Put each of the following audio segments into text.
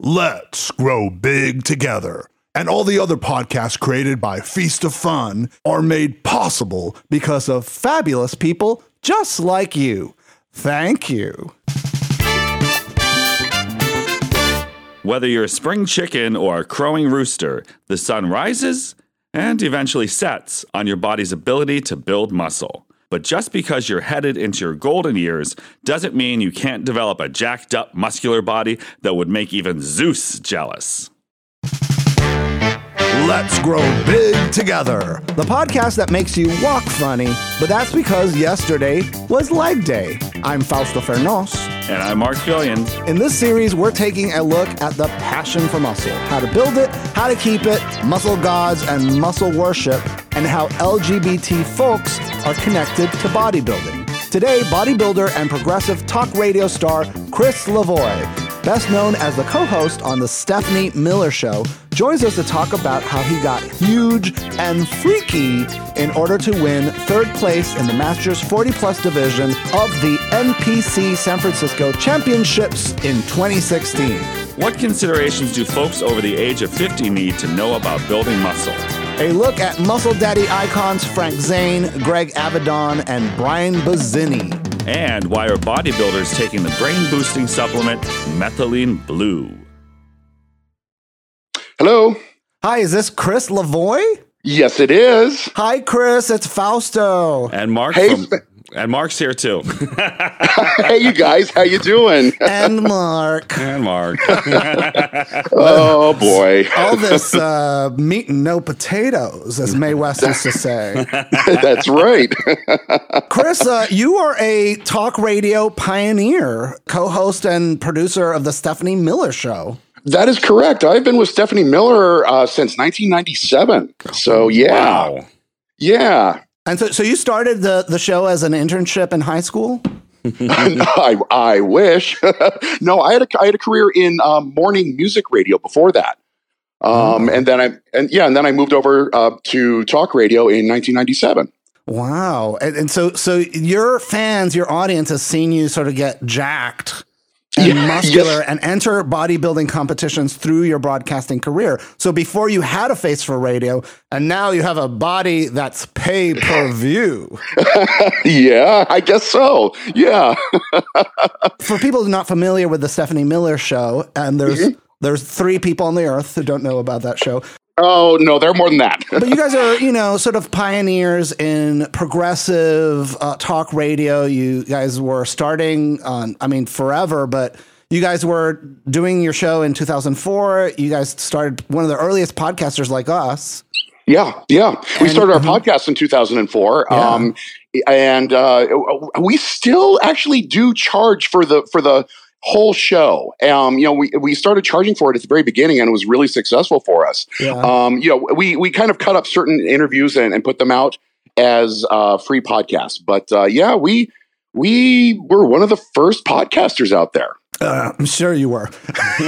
Let's Grow Big Together and all the other podcasts created by Feast of Fun are made possible because of fabulous people just like you. Thank you. Whether you're a spring chicken or a crowing rooster, the sun rises and eventually sets on your body's ability to build muscle. But just because you're headed into your golden years doesn't mean you can't develop a jacked up muscular body that would make even Zeus jealous. Let's Grow Big Together, the podcast that makes you walk funny, but that's because yesterday was leg day. I'm Fausto Fernos. And I'm Mark Fillions. In this series, we're taking a look at the passion for muscle, how to build it, how to keep it, muscle gods and muscle worship, and how LGBT folks are connected to bodybuilding. Today, bodybuilder and progressive talk radio star Chris Lavoie best known as the co host on The Stephanie Miller Show, joins us to talk about how he got huge and freaky in order to win third place in the Masters 40 Plus division of the NPC San Francisco Championships in 2016. What considerations do folks over the age of 50 need to know about building muscle? A look at Muscle Daddy icons Frank Zane, Greg Avedon, and Brian Bazzini. And why are bodybuilders taking the brain boosting supplement methylene blue? Hello. Hi, is this Chris Lavoie? Yes, it is. Hi, Chris. It's Fausto. And Mark Hey, from, and Mark's here too. hey, you guys, how you doing? and Mark. and Mark. oh boy, All this uh, meat and no potatoes, as Mae West used to say. that's right. Chris, uh, you are a talk radio pioneer, co host and producer of The Stephanie Miller Show. That is correct. I've been with Stephanie Miller uh, since 1997. So yeah, Wow. yeah. And so, so you started the, the show as an internship in high school? I, I wish. no, I had a I had a career in um, morning music radio before that. Um, and then I and yeah, and then I moved over uh, to talk radio in 1997. Wow. And, and so, so your fans, your audience has seen you sort of get jacked and Yeah, muscular yes. and enter bodybuilding competitions through your broadcasting career. So before you had a face for radio, and now you have a body that's pay per view. yeah, I guess so. Yeah. for people not familiar with the Stephanie Miller show, and there's Mm-hmm. there's three people on the earth who don't know about that show. Oh no, they're more than that. But you guys are, you know, sort of pioneers in progressive uh, talk radio. You guys were starting on, I mean, forever, but you guys were doing your show in 2004. You guys started one of the earliest podcasters like us. Yeah, yeah. We started our mhm. podcast in 2004, Yeah. um, and uh, we still actually do charge for the for the whole show. Um, you know, we we started charging for it at the very beginning, and it was really successful for us. Yeah. Um, you know, we we kind of cut up certain interviews and, and put them out as uh, free podcasts. But uh, yeah, we we were one of the first podcasters out there. Uh, I'm sure you were.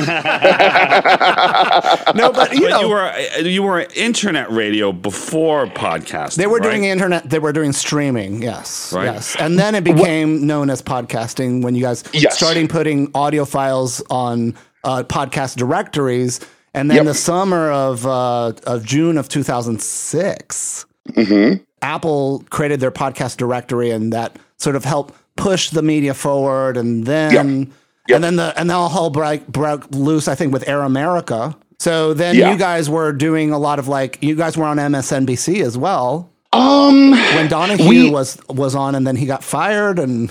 no, but you but know, you were you were internet radio before podcasting. They were right? doing internet. They were doing streaming. Yes, Right. yes, and then it became known as podcasting when you guys Yes. starting putting audio files on uh, podcast directories. And then Yep. the summer of uh, of June of 2006, hmm Apple created their podcast directory, and that sort of helped push the media forward. And then Yep. and then the and then all hell broke, broke loose. I think with Air America. So then Yeah. you guys were doing a lot of like you guys were on MSNBC as well Um, when Donahue We- was was on, and then he got fired, and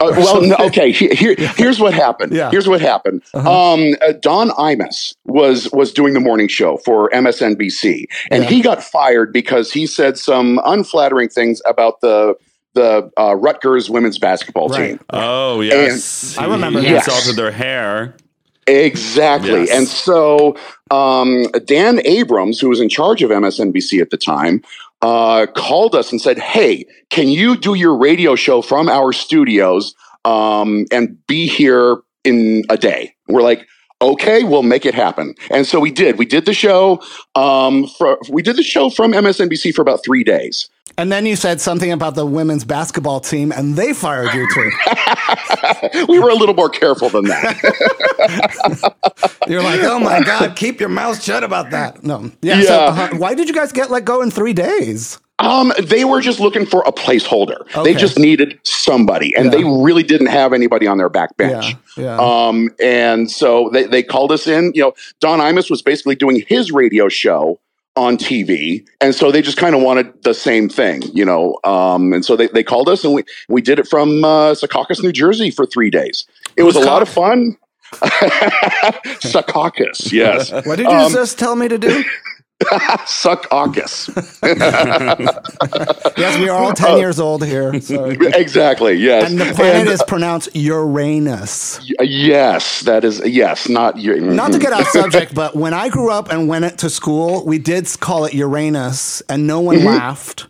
Uh, well, no, okay. Here, here, here's what happened. Yeah. Here's what happened. Uh-huh. Um, uh, Don Imus was was doing the morning show for MSNBC, and Yeah. he got fired because he said some unflattering things about the the uh, Rutgers women's basketball Right. team. Oh yes, I remember He that. insulted their hair. Exactly. Yes. And so um, Dan Abrams, who was in charge of MSNBC at the time, uh, called us and said, Hey, can you do your radio show from our studios um, and be here in a day? We're like, Okay, we'll make it happen. And so we did. We did the show. Um, for, we did the show from MSNBC for about three days. And then you said something about the women's basketball team, and they fired you too. we were a little more careful than that. You're like, oh my god, keep your mouth shut about that. No, yeah. So, uh, why did you guys get let go in three days? Um, they were just looking for a placeholder. Okay. They just needed somebody, and Yeah. they really didn't have anybody on their back bench. Yeah, yeah. Um, and so they, they called us in. You know, Don Imus was basically doing his radio show on TV, and so they just kind of wanted the same thing, you know. Um, and so they, they called us, and we we did it from uh, Secaucus, New Jersey, for three days. It was a lot of fun. Secaucus, yes, What did you Um, just tell me to do? Secaucus. Yes, we are all ten years old here. So. exactly. Yes, And the planet And- is pronounced Uranus. Y- Yes, that is yes, not your. Mm-hmm. Not to get off subject, but when I grew up and went to school, we did call it Uranus, and no one mm-hmm. laughed.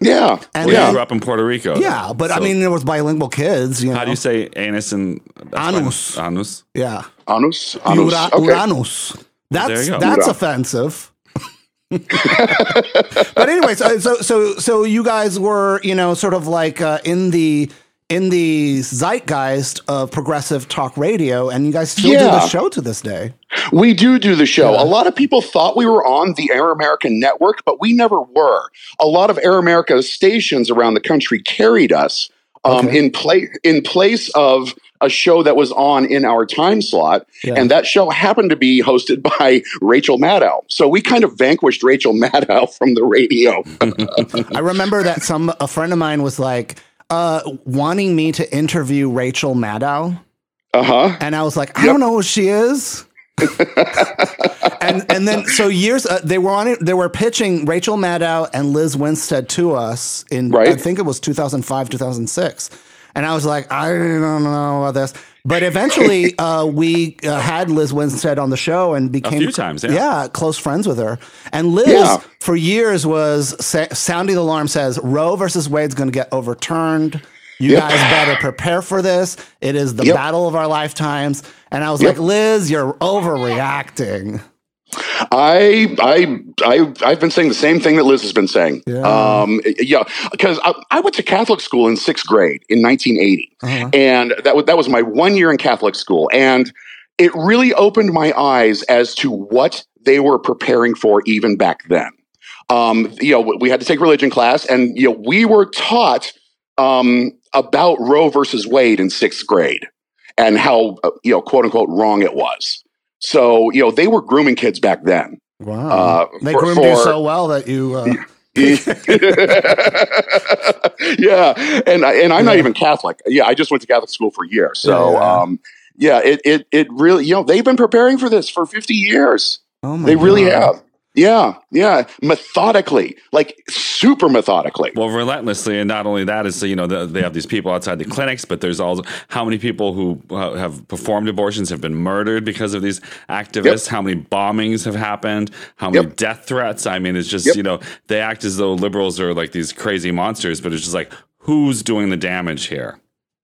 Yeah, And Well, then- you yeah. grew up in Puerto Rico. Yeah, but I mean, there was bilingual kids. You know, how do you say anus and Anus. fine. Anus. Yeah, Anus, anus. Ura- okay. Uranus. That's you that's Ura. offensive. But anyway, so, so so so you guys were you know sort of like uh, in the in the zeitgeist of progressive talk radio, and you guys still do the show to this day. We do do the show. A lot of people thought we were on the Air America network, but we never were. A lot of Air America stations around the country carried us um, Okay. in place in place of a show that was on in our time slot, Yeah. and that show happened to be hosted by Rachel Maddow. So we kind of vanquished Rachel Maddow from the radio. I remember that some a friend of mine was like uh, wanting me to interview Rachel Maddow. Uh huh. and I was like, I don't know who she is. and and then so years uh, they were on it. They were pitching Rachel Maddow and Lizz Winstead to us in I think it was 2005 2006, and I was like, I don't know about this. But eventually, uh, we uh, had Lizz Winstead on the show and became a few times, yeah. close friends with her. And Liz, Yeah. for years, was sa- sounding the alarm. Says Roe versus Wade's going to get overturned. You Yep. guys better prepare for this. It is the Yep. battle of our lifetimes. And I was Yep. like, Liz, you're overreacting. I I I I've been saying the same thing that Liz has been saying. Yeah. Um, yeah, because I, I went to Catholic school in sixth grade in 1980, Uh-huh. and that was that was my one year in Catholic school, and it really opened my eyes as to what they were preparing for even back then. Um, you know, we had to take religion class, and you know, we were taught um, about Roe versus Wade in sixth grade and how uh, you know, quote unquote, wrong it was. So you know, they were grooming kids back then. Wow. Uh, they for- groomed you so well that you. Uh, yeah, and and I'm not even Catholic. Yeah, I just went to Catholic school for years. So, Yeah, yeah. um, yeah, it it it really, you know, they've been preparing for this for 50 years. oh my They really God. have. Yeah, yeah, methodically, like super methodically. Well, relentlessly, and not only that is you know the, they have these people outside the clinics, but there's also how many people who uh, have performed abortions have been murdered because of these activists. How many bombings have happened? How many Yep. death threats? I mean, it's just Yep. you know they act as though liberals are like these crazy monsters, but it's just like who's doing the damage here?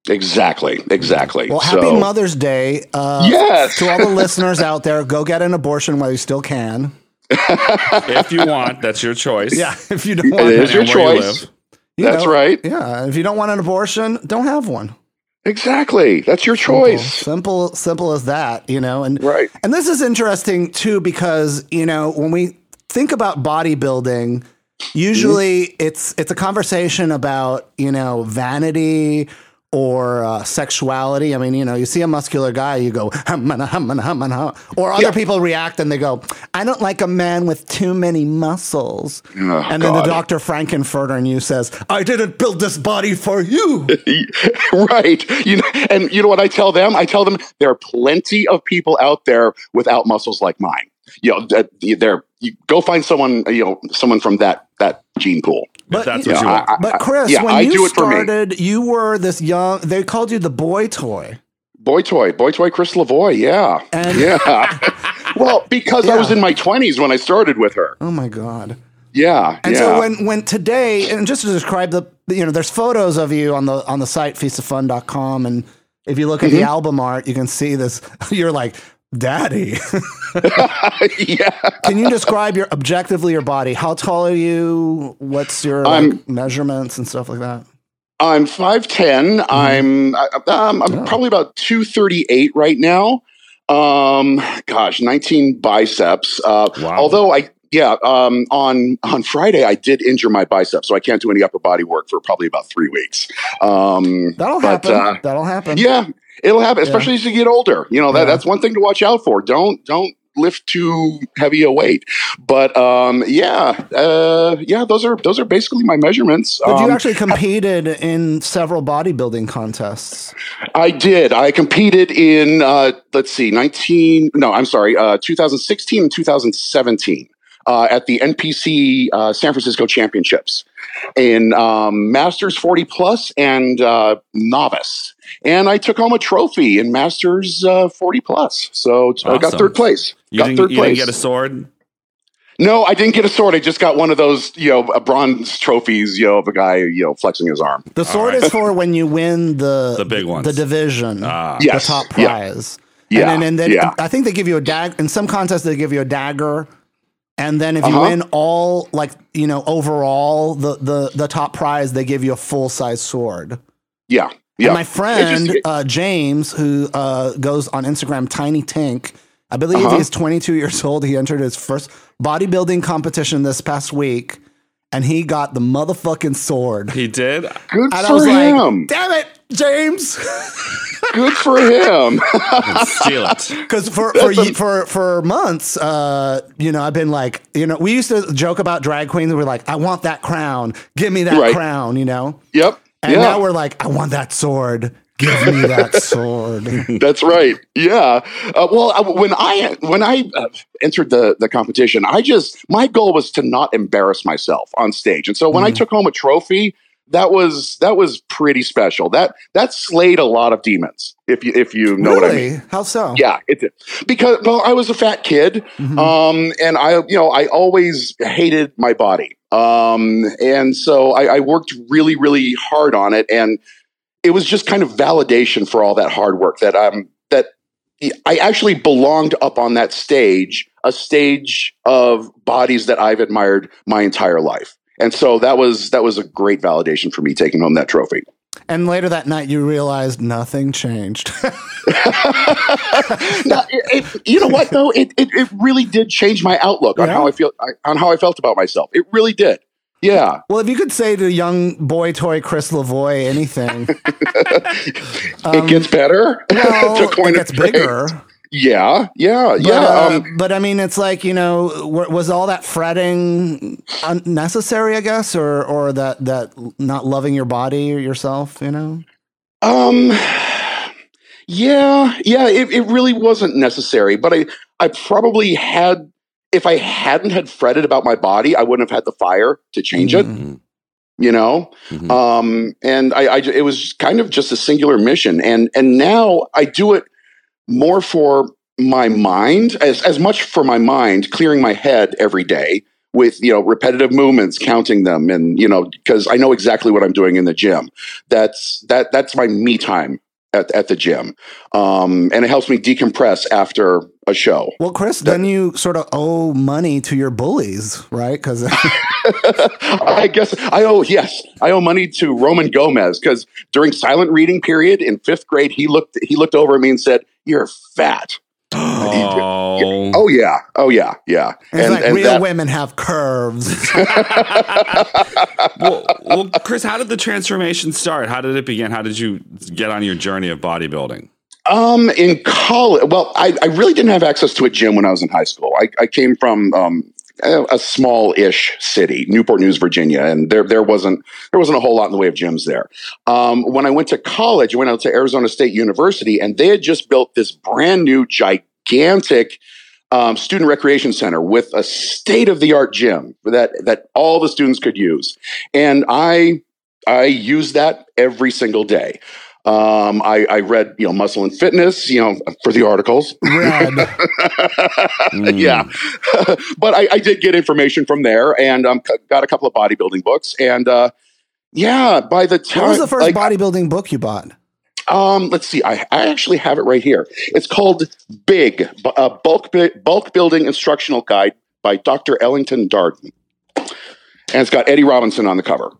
Exactly, exactly. Well, happy So- Mother's Day. Uh, Yes. To all the listeners out there, go get an abortion while you still can. If you want, that's your choice. Yeah. If you don't want It is your depending on where you choice. live. you That's know, right. Yeah. If you don't want an abortion, don't have one. Exactly. That's your choice. Simple, simple as that, you know. And Right. and this is interesting too because you know when we think about bodybuilding, mm-hmm. usually it's it's a conversation about you know vanity or uh, sexuality. I mean, you know, you see a muscular guy, you go hum and hum and hum and hum, or other Yeah. people react and they go, "I don't like a man with too many muscles." Oh, and then the Dr. Frank-N-Furter in you says, "I didn't build this body for you." right. You know, and you know what I tell them? I tell them there are plenty of people out there without muscles like mine. You know, they're you go find someone, you know, someone from that that gene pool. If that's you what know, you want. I- But Chris, yeah, when I you do it started, you were this young. They called you the boy toy. Boy toy, boy toy, Chris Lavoie. Yeah, And- yeah. well, because I was in my twenties when I started with her. Oh my god! Yeah, And yeah. so when when today, and just to describe the, you know, there's photos of you on the on the site feastoffun.com, and if you look at Mm-hmm. the album art, you can see this. You're like Daddy. yeah. Can you describe your objectively your body? How tall are you? What's your like, I'm- measurements and stuff like that? I'm 5'10. I'm I- um, I'm Oh. probably about 238 right now. Um, gosh, 19 biceps. Uh, Wow. Although I, yeah, um, on on Friday I did injure my biceps, so I can't do any upper body work for probably about three weeks. Um, That'll but, happen. uh, That'll happen. yeah, it'll happen, especially as you get older. You know that Yeah. that's one thing to watch out for. Don't don't lift too heavy a weight. But um, yeah, uh, yeah, those are those are basically my measurements. But you Um, actually competed in several bodybuilding contests. I did. I competed in uh, let's see, nineteen. No, I'm sorry, uh, 2016 and 2017 uh, at the NPC uh, San Francisco Championships in um, Masters 40 plus and uh, novice. And I took home a trophy in Masters uh, 40 plus. So I got third place. You got didn't, third you didn't get a sword? no, I didn't get a sword. I just got one of those, you know, a bronze trophies, you know, of a guy, you know, flexing his arm. The sword right. is for when you win the The big one, the division, Ah. Yes. the top prize. Yeah. and then, and then yeah. I think they give you a dagger. In some contests, they give you a dagger, and then if you Uh-huh. win all, like you know, overall the the the top prize, they give you a full size sword. Yeah. And Yeah. my friend uh, James, who uh, goes on Instagram, Tiny Tank, I believe Uh-huh. he's 22 years old. He entered his first bodybuilding competition this past week, and he got the motherfucking sword. He did? Good And I for was him. like, "Damn it, James!" Good for him. Steal it. Because for for, a- for for months, uh, you know, I've been like, you know, we used to joke about drag queens. We're like, I want that crown. Give me that Right. crown. You know. yep. And yeah. now we're like, I want that sword. Give me that sword. That's right. Yeah. Uh, well, uh, when I when I uh, entered the the competition, I just my goal was to not embarrass myself on stage, and so when I Mhm. took home a trophy, that was that was pretty special. That that slayed a lot of demons. If you if you know what I mean. How so? Yeah, it did. Because well, I was a fat kid, Mhm. um, and I you know I always hated my body, um, and so I, I worked really really hard on it, and it was just kind of validation for all that hard work that um that I actually belonged up on that stage, a stage of bodies that I've admired my entire life. And so that was that was a great validation for me taking home that trophy. And later that night, you realized nothing changed. No, it, you know what though? It, it it really did change my outlook on Yeah? how I feel on how I felt about myself. It really did. Yeah. well, if you could say to young boy toy Chris Lavoie anything, it gets better. Um, well, it gets bigger. Yeah, yeah, But, yeah. uh, um, but I mean, it's like you know, w- was all that fretting unnecessary? I guess, or or that that not loving your body or yourself. You know, Um, yeah, yeah, it, it really wasn't necessary, but I, I probably had, if I hadn't had fretted about my body, I wouldn't have had the fire to change it, Mhm. you know? Mhm. Um, and I, I, it was kind of just a singular mission. And, and now I do it more for my mind, as, as much for my mind, clearing my head every day with, you know, repetitive movements, counting them. And, you know, because I know exactly what I'm doing in the gym. That's, that, that's my me time at, at the gym. Um, and it helps me decompress after a show. well, Chris, then you sort of owe money to your bullies, right? Because I guess I owe yes, I owe money to Roman Gomez because during silent reading period in fifth grade, he looked he looked over at me and said, "You're fat." Oh. Oh yeah, oh yeah, yeah. it's like real that- women have curves. well, well, Chris, how did the transformation start? How did it begin? How did you get on your journey of bodybuilding? Um, in college, well, I, I really didn't have access to a gym when I was in high school. I, I came from um, a, small-ish city, Newport News, Virginia, and there there wasn't there wasn't a whole lot in the way of gyms there. Um, when I went to college, I went out to Arizona State University, and they had just built this brand new, gigantic um, student recreation center with a state-of-the-art gym that that all the students could use, and I I used that every single day. Um, I, I read, you know, Muscle and Fitness, you know, for the articles. Mm. yeah, but I, I did get information from there, and um, got a couple of bodybuilding books, and uh, yeah, by the time What was the first like, bodybuilding book you bought? Um, let's see. I, I actually have it right here. It's called Big, Bu- uh, bulk bulk building instructional guide by Dr. Ellington Darden, and it's got Eddie Robinson on the cover.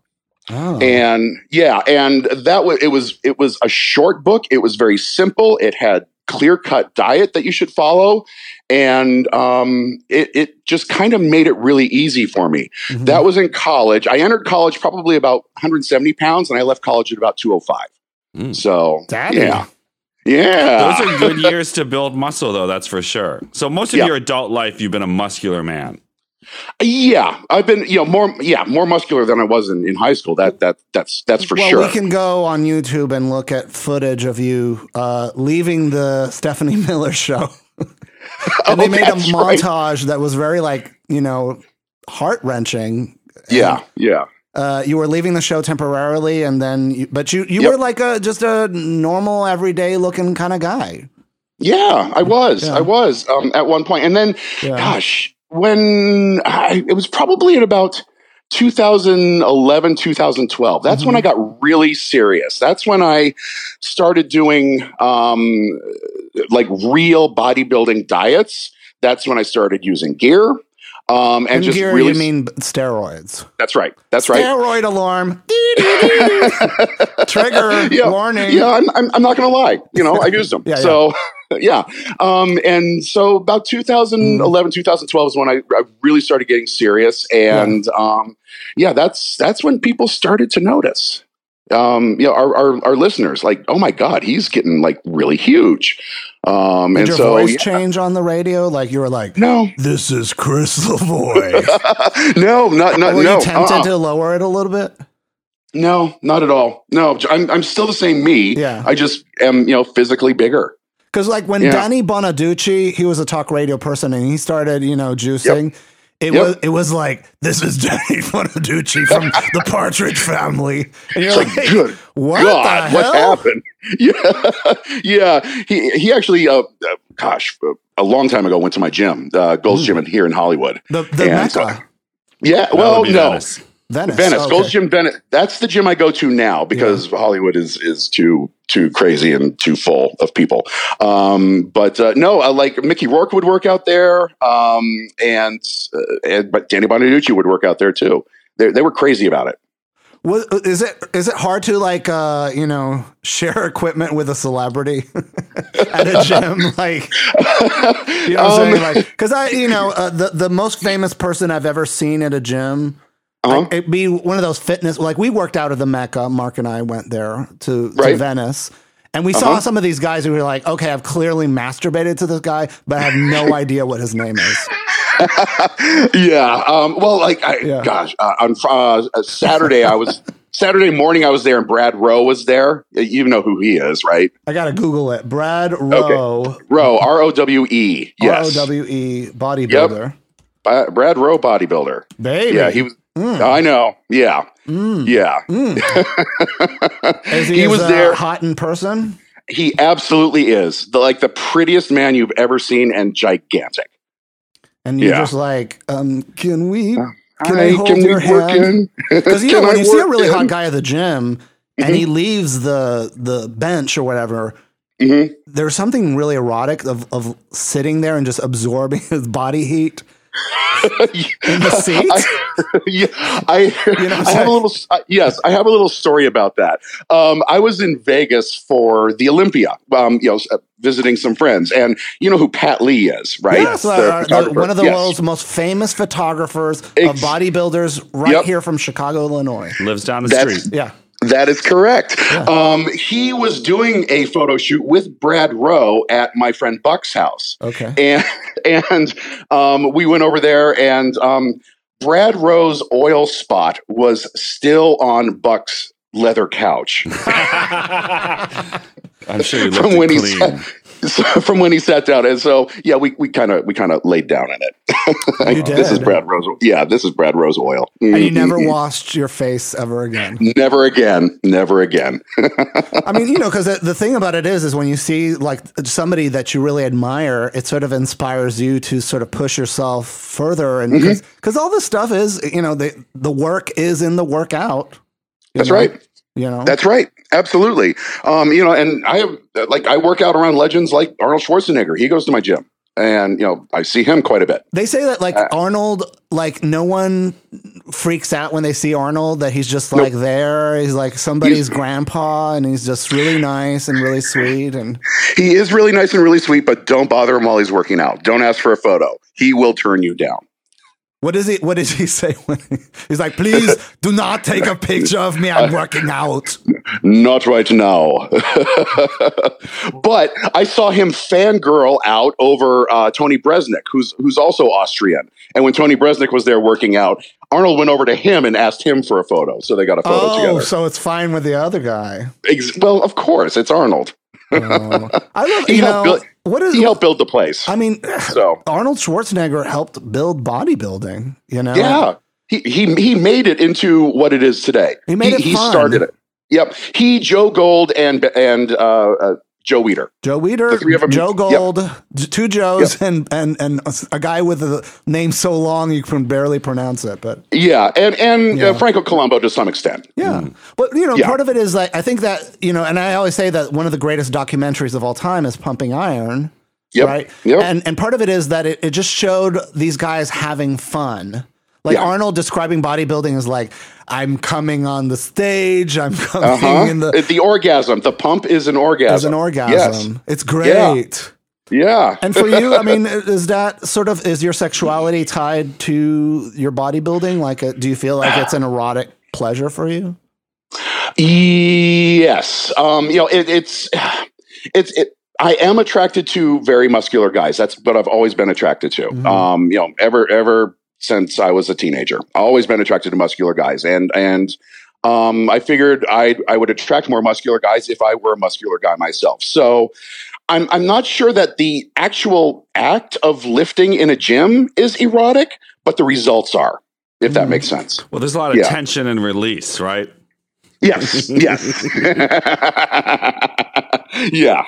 Oh. And yeah, and that was it was it was a short book. It was very simple. It had clear cut diet that you should follow, and um, it it just kind of made it really easy for me. Mhm. That was in college. I entered college probably about 170 pounds, and I left college at about 205. Mm. So Daddy. yeah, yeah. Those are good years to build muscle, though. That's for sure. So most of Yeah. your adult life, you've been a muscular man. Yeah, I've been you know more yeah more muscular than I was in, in high school. That that that's that's for well, sure. we can go on YouTube and look at footage of you uh, leaving the Stephanie Miller show. and they Oh, made a that's right. montage that was very like you know heart wrenching. Yeah, yeah. Uh, you were leaving the show temporarily, and then, you, but you you Yep. were like a just a normal, everyday looking kind of guy. Yeah, I was. Yeah. I was um, at one point, and then, Yeah. gosh, when I, it was probably at about 2011, 2012. That's when Mhm. I got really serious. That's when I started doing um, like real bodybuilding diets. That's when I started using gear. Um, and And just gear, really, you mean steroids? that's right. That's right. Steroid alarm. Trigger Yeah, warning. Yeah, I'm, I'm, I'm not going to lie. You know, I used them. Yeah. so, yeah. Um, and so about 2011, 2012 is when I, I really started getting serious. And um, yeah, that's that's when people started to notice. Um, you know, our, our, our listeners, like, oh my God, he's getting like really huge. Um, Did and your so, voice yeah. change on the radio? Like you were like, no, "This is Chris Lavoie." no, not, not, were no, you tempted uh-uh. to lower it a little bit? no, not at all. No, I'm, I'm still the same me. Yeah. I just am, you know, physically bigger. Because like when Yeah. Danny Bonaduce, he was a talk radio person, and he started, you know, juicing. It Yep. was it was like this is Danny Bonaduce from the Partridge Family, and you're like, like, good what God, what happened? Yeah, yeah. He he actually, uh, uh, gosh, uh, a long time ago went to my gym, uh, Gold's Gym in here in Hollywood. The the And Mecca, Yeah, well, no, Venice. Venice, Venice, Okay. Gold's Gym, Venice. That's the gym I go to now because Hollywood is is too too crazy and too full of people. Um, but uh, no, uh, like Mickey Rourke would work out there, um, and, uh, and but Danny Bonaduce would work out there too. They they were crazy about it. Was, is it is it hard to like uh you know share equipment with a celebrity at a gym like you know what I'm Um, saying like because I you know uh, the the most famous person I've ever seen at a gym Uh-huh. like, it'd be one of those fitness like we worked out of the Mecca Mark and I went there to, to Venice and we saw Uh-huh. some of these guys who were like okay I've clearly masturbated to this guy but I have no idea what his name is yeah. Um, well, like, I, Yeah. gosh, uh, on uh, Saturday, I was Saturday morning. I was there, and Brad Rowe was there. You know who he is, right? I gotta Google it Brad Rowe Rowe, R O W E. R O Yes, W E bodybuilder Ba- Brad Rowe, bodybuilder. baby Yeah, he was. Mm. I know. Yeah, Mm. yeah. Mm. He, He was uh, there. hot in person? He absolutely is the like the prettiest man you've ever seen, and gigantic. And you're Yeah. just like, um, can we? Can Hi, I hold can your we work hand? in? Because you know when I you see a really in? hot guy at the gym and Mm-hmm. he leaves the the bench or whatever, Mhm. there's something really erotic of of sitting there and just absorbing his body heat in the seat. I, yeah, I, You know I'm have a little. Uh, yes, I have a little story about that. Um, I was in Vegas for the Olympia. Um, you know, uh, visiting some friends, and you know who Pat Lee is, right? Yes, The uh, the- one of the Yes. world's most famous photographers of bodybuilders, right Yep. here from Chicago, Illinois. Lives down the That's- street. Yeah, That is correct. Um, he was doing a photo shoot with Brad Rowe at my friend Buck's house. okay. and and um, we went over there and um, Brad Rowe's oil spot was still on Buck's leather couch I'm sure you from looked when it he clean. sat, so, from when he sat down and so yeah we we kind of we kind of laid down in it You this is. Brad Rowe's yeah this is Brad Rowe's oil And you never Mhm. washed your face ever again. never again never again I mean, you know, because the, the thing about it is, is when you see like somebody that you really admire, it sort of inspires you to sort of push yourself further, and because Mm-hmm. all this stuff is, you know, the the work is in the workout. that's know? right You know, That's right. Absolutely. Um, you know, and I have like I work out around legends like Arnold Schwarzenegger. He goes to my gym, and you know I see him quite a bit. they say that like Uh, Arnold, like no one freaks out when they see Arnold. That he's just like there. He's like somebody's grandpa, and he's just really nice and really sweet. And He is really nice and really sweet, but don't bother him while he's working out. Don't ask for a photo. He will turn you down. What is he? What did he say when he, he's like, "Please do not take a picture of me. I'm working out." Not right now. but I saw him fangirl out over uh, Tony Bresnik, who's who's also Austrian. And when Tony Bresnik was there working out, Arnold went over to him and asked him for a photo. So they got a photo Oh, together. so it's fine with the other guy. Ex- well, of course, it's Arnold. Oh. I love He you know what is He helped build the place. I mean, So Arnold Schwarzenegger helped build bodybuilding. You know, yeah, he he he made it into what it is today. He made it he fun. started it. Yep, he, Joe Gold, and and uh, uh, Joe Weider. Joe Weider, The three of 'em- Joe. Gold, J- two Joes, and and and a guy with a name so long you can barely pronounce it. But Yeah, and and Yeah. Uh, Franco Columbu to some extent. yeah, but you know, Yeah. part of it is like I think that you know, and I always say that one of the greatest documentaries of all time is Pumping Iron. Yep. Right. Yep. And and part of it is that it, it just showed these guys having fun. Like Yeah. Arnold describing bodybuilding is like, I'm coming on the stage, I'm coming Uh-huh. in the the orgasm, the pump is an orgasm. as an orgasm. It's great. Yes. Yeah. And for you, I mean, is that sort of is your sexuality tied to your bodybuilding? Like, uh do you feel like it's an erotic pleasure for you? Yes. Um, you know, it, it's it's it. I am attracted to very muscular guys. That's what I've always been attracted to. Mhm. Um, you know, ever ever since I was a teenager, I've always been attracted to muscular guys, and and um, I figured I I would attract more muscular guys if I were a muscular guy myself. So. I'm, I'm not sure that the actual act of lifting in a gym is erotic, but the results are, if that Mhm. makes sense. Well, there's a lot of Yeah. tension and release, right? Yes, yes. yeah.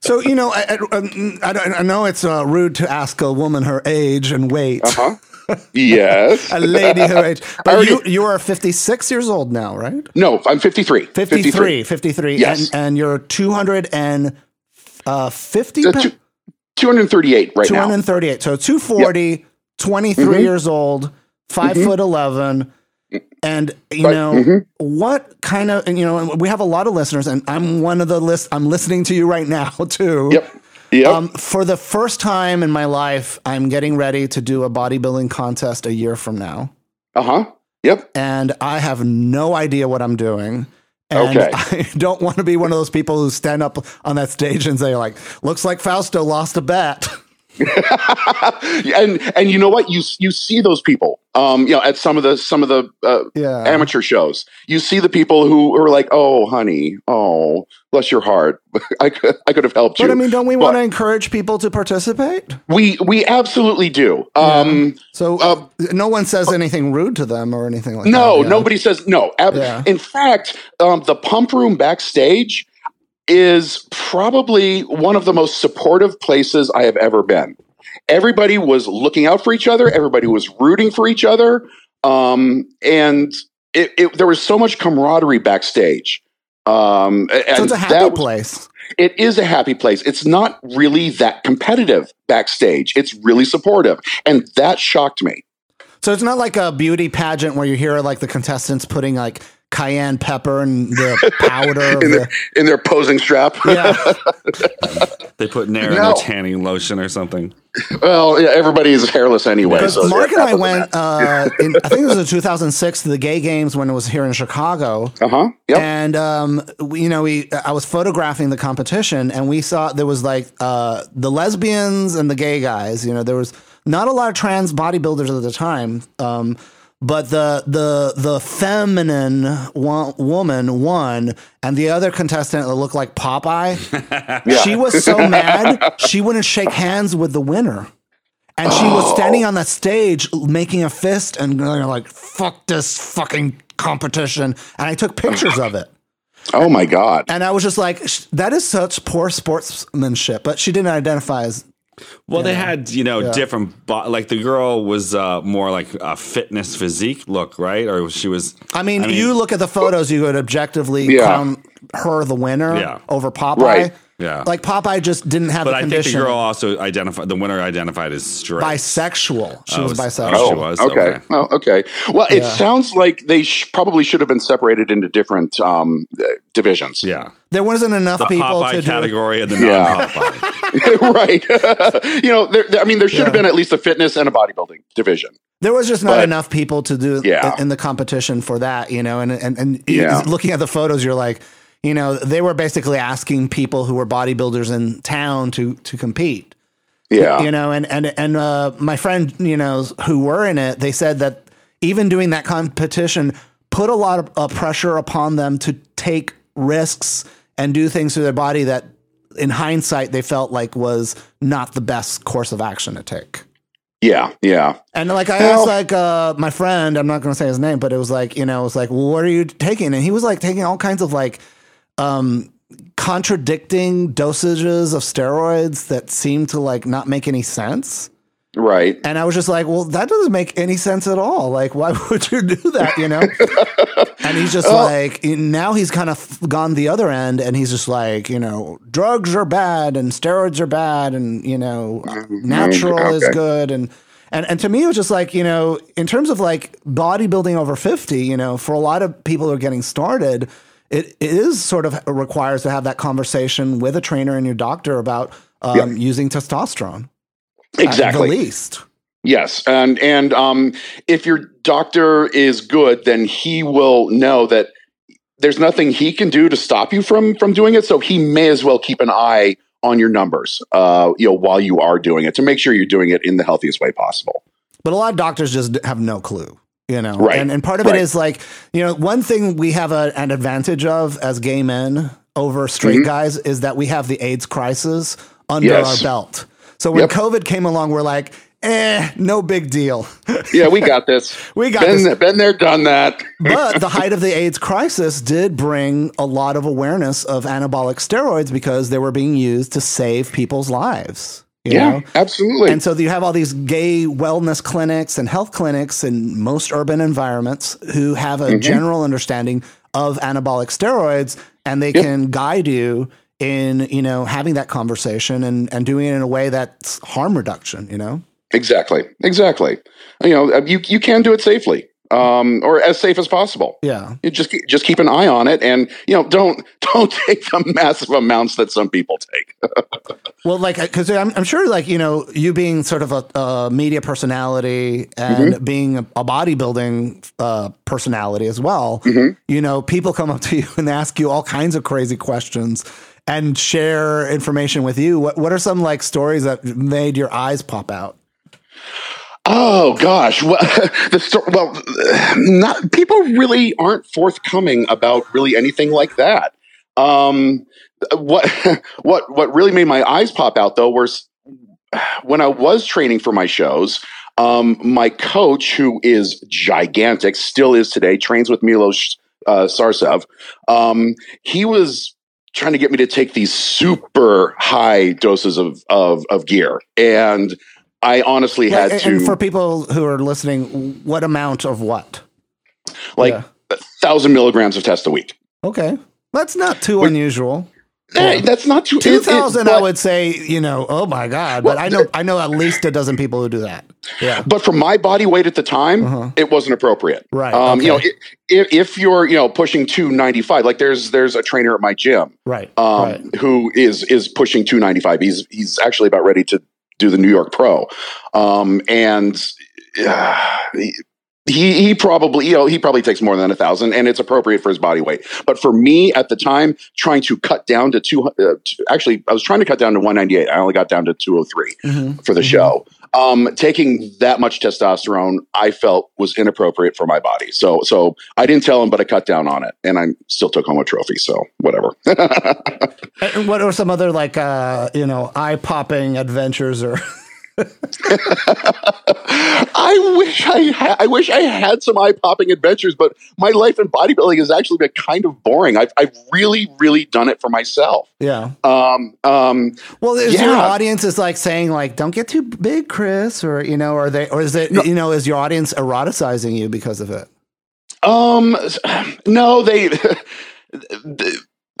So you know, I, I, um, I, know it's uh, rude to ask a woman her age and weight, Uh-huh. Yes. a lady her age, but already- you you are 56 years old now, right? No, I'm 53. 53, 53, Yes. and, and you're 250 uh, 50 Uh, pa- two- 238 right now. 238. So 240, 23 Mhm. years old, 5 Mhm. foot 11. And, you Right, know, mhm. what kind of, and, you know, we have a lot of listeners, and I'm one of the list, I'm listening to you right now, too. Yep. Yep. Um, for the first time in my life, I'm getting ready to do a bodybuilding contest a year from now. uh huh. Yep. And I have no idea what I'm doing. And Okay. I don't want to be one of those people who stand up on that stage and say, like, looks like Fausto lost a bet. and and you know what you you see those people um you know at some of the some of the uh, yeah. amateur shows you see the people who are like oh honey oh bless your heart I could I could have helped you But I mean, don't we want to encourage people to participate? we we absolutely do um So Uh, no one says anything rude to them or anything like that. No, yeah. nobody says no. Yeah. In fact, um, the pump room backstage is probably one of the most supportive places I have ever been. Everybody was looking out for each other. Everybody was rooting for each other, um, and it, it, there was so much camaraderie backstage. Um, and So it's a happy was- place. it is a happy place. It's not really that competitive backstage. It's really supportive, and that shocked me. So it's not like a beauty pageant where you hear like the contestants putting like cayenne pepper and the powder. of In the, their in their posing strap. yeah. They put Nair in their tanning lotion or something. Well, yeah, everybody is hairless anyway. So Mark yeah, and I went, uh, in, I think it was in 2006 to the gay games when it was here in Chicago. Uh huh. Yep. And um, we, you know, we I was photographing the competition, and we saw there was like uh, the lesbians and the gay guys. You know, there was not a lot of trans bodybuilders at the time, um, but the the the feminine wo- woman won, and the other contestant that looked like Popeye. Yeah. She was so mad she wouldn't shake hands with the winner. And she was Oh. standing on that stage making a fist and going like, fuck this fucking competition. And I took pictures of it. oh my god. And I was just like, that is such poor sportsmanship. But she didn't identify as Well, they had you know Yeah. different, bo- like the girl was uh, more like a fitness physique look, right? Or she was. I mean, you look at the photos, you would objectively Yeah. crown her the winner Yeah. over Popeye. Right. Yeah. Like Popeye just didn't have But the I think the girl also identified the winner identified as straight. bisexual. She Oh, was bisexual. oh, she Oh, was? okay. Okay. Oh, okay. Well, it sounds like they sh- probably should have been separated into different um, uh, divisions. yeah, There wasn't enough the people Popeye to do. The category and the Yeah. non-Popeye. right. you know, there, there- I mean, there should have been at least a fitness and a bodybuilding division. There was just not But- enough people to do Yeah. in the competition for that, you know. And and and Yeah. looking at the photos, you're like, you know, they were basically asking people who were bodybuilders in town to to compete. Yeah. you know and and and uh, my friend you know who were in it they said that even doing that competition put a lot of uh, pressure upon them to take risks and do things to their body that in hindsight they felt like was not the best course of action to take yeah. Yeah. and like I Well- asked like uh, my friend, I'm not going to say his name, but it was like, you know, it was like, well, what are you taking? And he was like taking all kinds of like um contradicting dosages of steroids that seemed to like not make any sense. Right. And I was just like, well, that doesn't make any sense at all. Like, why would you do that? You know? and he's just like, now he's kind of gone the other end and he's just like, you know, drugs are bad and steroids are bad and, you know, natural is good. And, and, and to me, it was just like, you know, in terms of like bodybuilding over 50, you know, for a lot of people who are getting started, it, it is sort of requires to have that conversation with a trainer and your doctor about um, using testosterone. At the Exactly. least. Yes, and and um, if your doctor is good, then he will know that there's nothing he can do to stop you from from doing it. So he may as well keep an eye on your numbers, uh, you know, while you are doing it to make sure you're doing it in the healthiest way possible. But a lot of doctors just have no clue, you know. Right. And and part of Right. it is like, you know, one thing we have a, an advantage of as gay men over straight Mm-hmm. guys is that we have the AIDS crisis under Yes. our belt. So when Yep. COVID came along, we're like, eh, no big deal. Yeah, we got this. We got been, this. Been there, done that. but the height of the AIDS crisis did bring a lot of awareness of anabolic steroids because they were being used to save people's lives. you Yeah, know? absolutely. And so you have all these gay wellness clinics and health clinics in most urban environments who have Mm-hmm. a general understanding of anabolic steroids and they can guide you in, you know, having that conversation and, and doing it in a way that's harm reduction, you know? exactly, exactly. You know, you you can do it safely, um, or as safe as possible. Yeah. You just keep- just keep an eye on it, and you know, don't don't take the massive amounts that some people take. Well, like, because I'm, I'm sure, like, you know, you being sort of a, a media personality and Mm-hmm. being a, a bodybuilding uh, personality as well, Mm-hmm. you know, people come up to you and ask you all kinds of crazy questions and share information with you. What, what are some like stories that made your eyes pop out? Oh gosh, well, the sto- well, not people really aren't forthcoming about really anything like that. Um, what what what really made my eyes pop out though was when I was training for my shows. Um, my coach, who is gigantic, still is today, trains with Milos uh, Sarcev. Um, he was trying to get me to take these super high doses of of, of gear, and I honestly had and, to and for people who are listening, what amount of what? like Yeah. a thousand milligrams of test a week. Okay. That's not too unusual. Hey, that's not too. Two thousand, I would say, you know, oh my god! But Well, I know, I know at least a dozen people who do that. Yeah, But for my body weight at the time, Uh-huh. it wasn't appropriate. Right, Um, You know, okay. if, if you're you know pushing two ninety five, like there's there's a trainer at my gym right, um, right. who is is pushing two ninety five. He's he's actually about ready to do the New York Pro, um, and uh, he he probably you know he probably takes more than a thousand, and it's appropriate for his body weight. But for me at the time, trying to cut down to two, uh, to- actually I was trying to cut down to one ninety eight. I only got down to two hundred three Mhm. for the Mhm. show. Um, taking that much testosterone, I felt was inappropriate for my body. So, so I didn't tell him, but I cut down on it, and I still took home a trophy. So, whatever. What are some other like uh, you know eye popping adventures or I wish I ha- I wish I had some eye popping adventures, but my life in bodybuilding has actually been kind of boring. I've I've really really done it for myself. Yeah. Um um Well, is Yeah. your audience is like saying like, "Don't get too big, Chris," or you know, or they, or is it you know, is your audience eroticizing you because of it? um no they.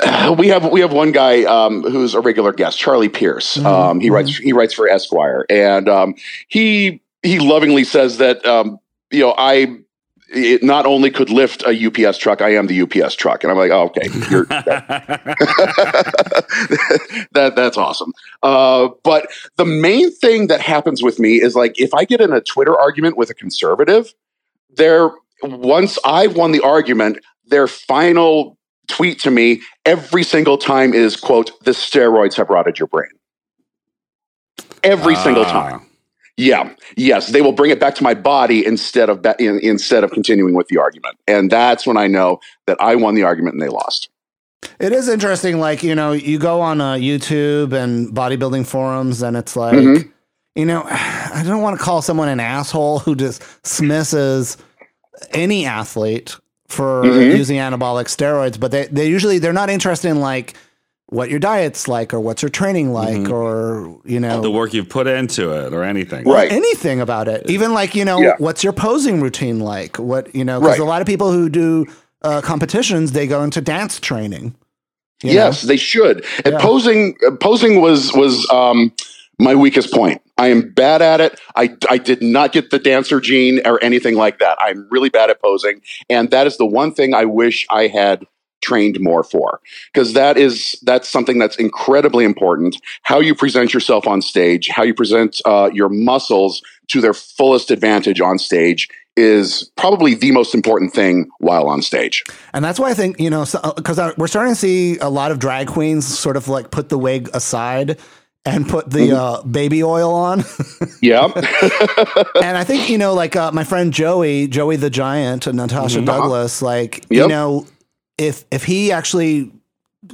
We have we have one guy um, who's a regular guest, Charlie Pierce. Mhm, Um, he writes he writes for Esquire, and um, he he lovingly says that um, you know I it not only could lift a UPS truck, I am the UPS truck, and I'm like, oh, okay, you're, that that's awesome. Uh, but the main thing that happens with me is like if I get in a Twitter argument with a conservative, their once I've won the argument, their final tweet to me every single time is quote the steroids have rotted your brain. Every single Ah. time. Yeah. Yes, they will bring it back to my body instead of ba- in, instead of continuing with the argument, and that's when I know that I won the argument and they lost. It is interesting. Like you know, you go on uh, YouTube and bodybuilding forums, and it's like, Mhm. you know, I don't want to call someone an asshole who dismisses any athlete for Mhm. using anabolic steroids, but they they usually they're not interested in like what your diet's like or what's your training like Mhm. or you know the work you've put into it or anything. Right. anything about it. Even like, you know, Yeah. what's your posing routine like? What, you know, because Right. a lot of people who do uh, competitions, they go into dance training. you yes, they should. And Yeah. posing uh, posing was was um, my weakest point. I am bad at it. I I did not get the dancer gene or anything like that. I'm really bad at posing, and that is the one thing I wish I had trained more for because that is that's something that's incredibly important how you present yourself on stage how you present uh, your muscles to their fullest advantage on stage is probably the most important thing while on stage And that's why I think, you know, because we're starting to see a lot of drag queens sort of like put the wig aside and put the Mm-hmm. uh, baby oil on. yeah and I think, you know, like uh, my friend Joey, Joey the Giant, and Natasha Douglas, like, you know, if if he actually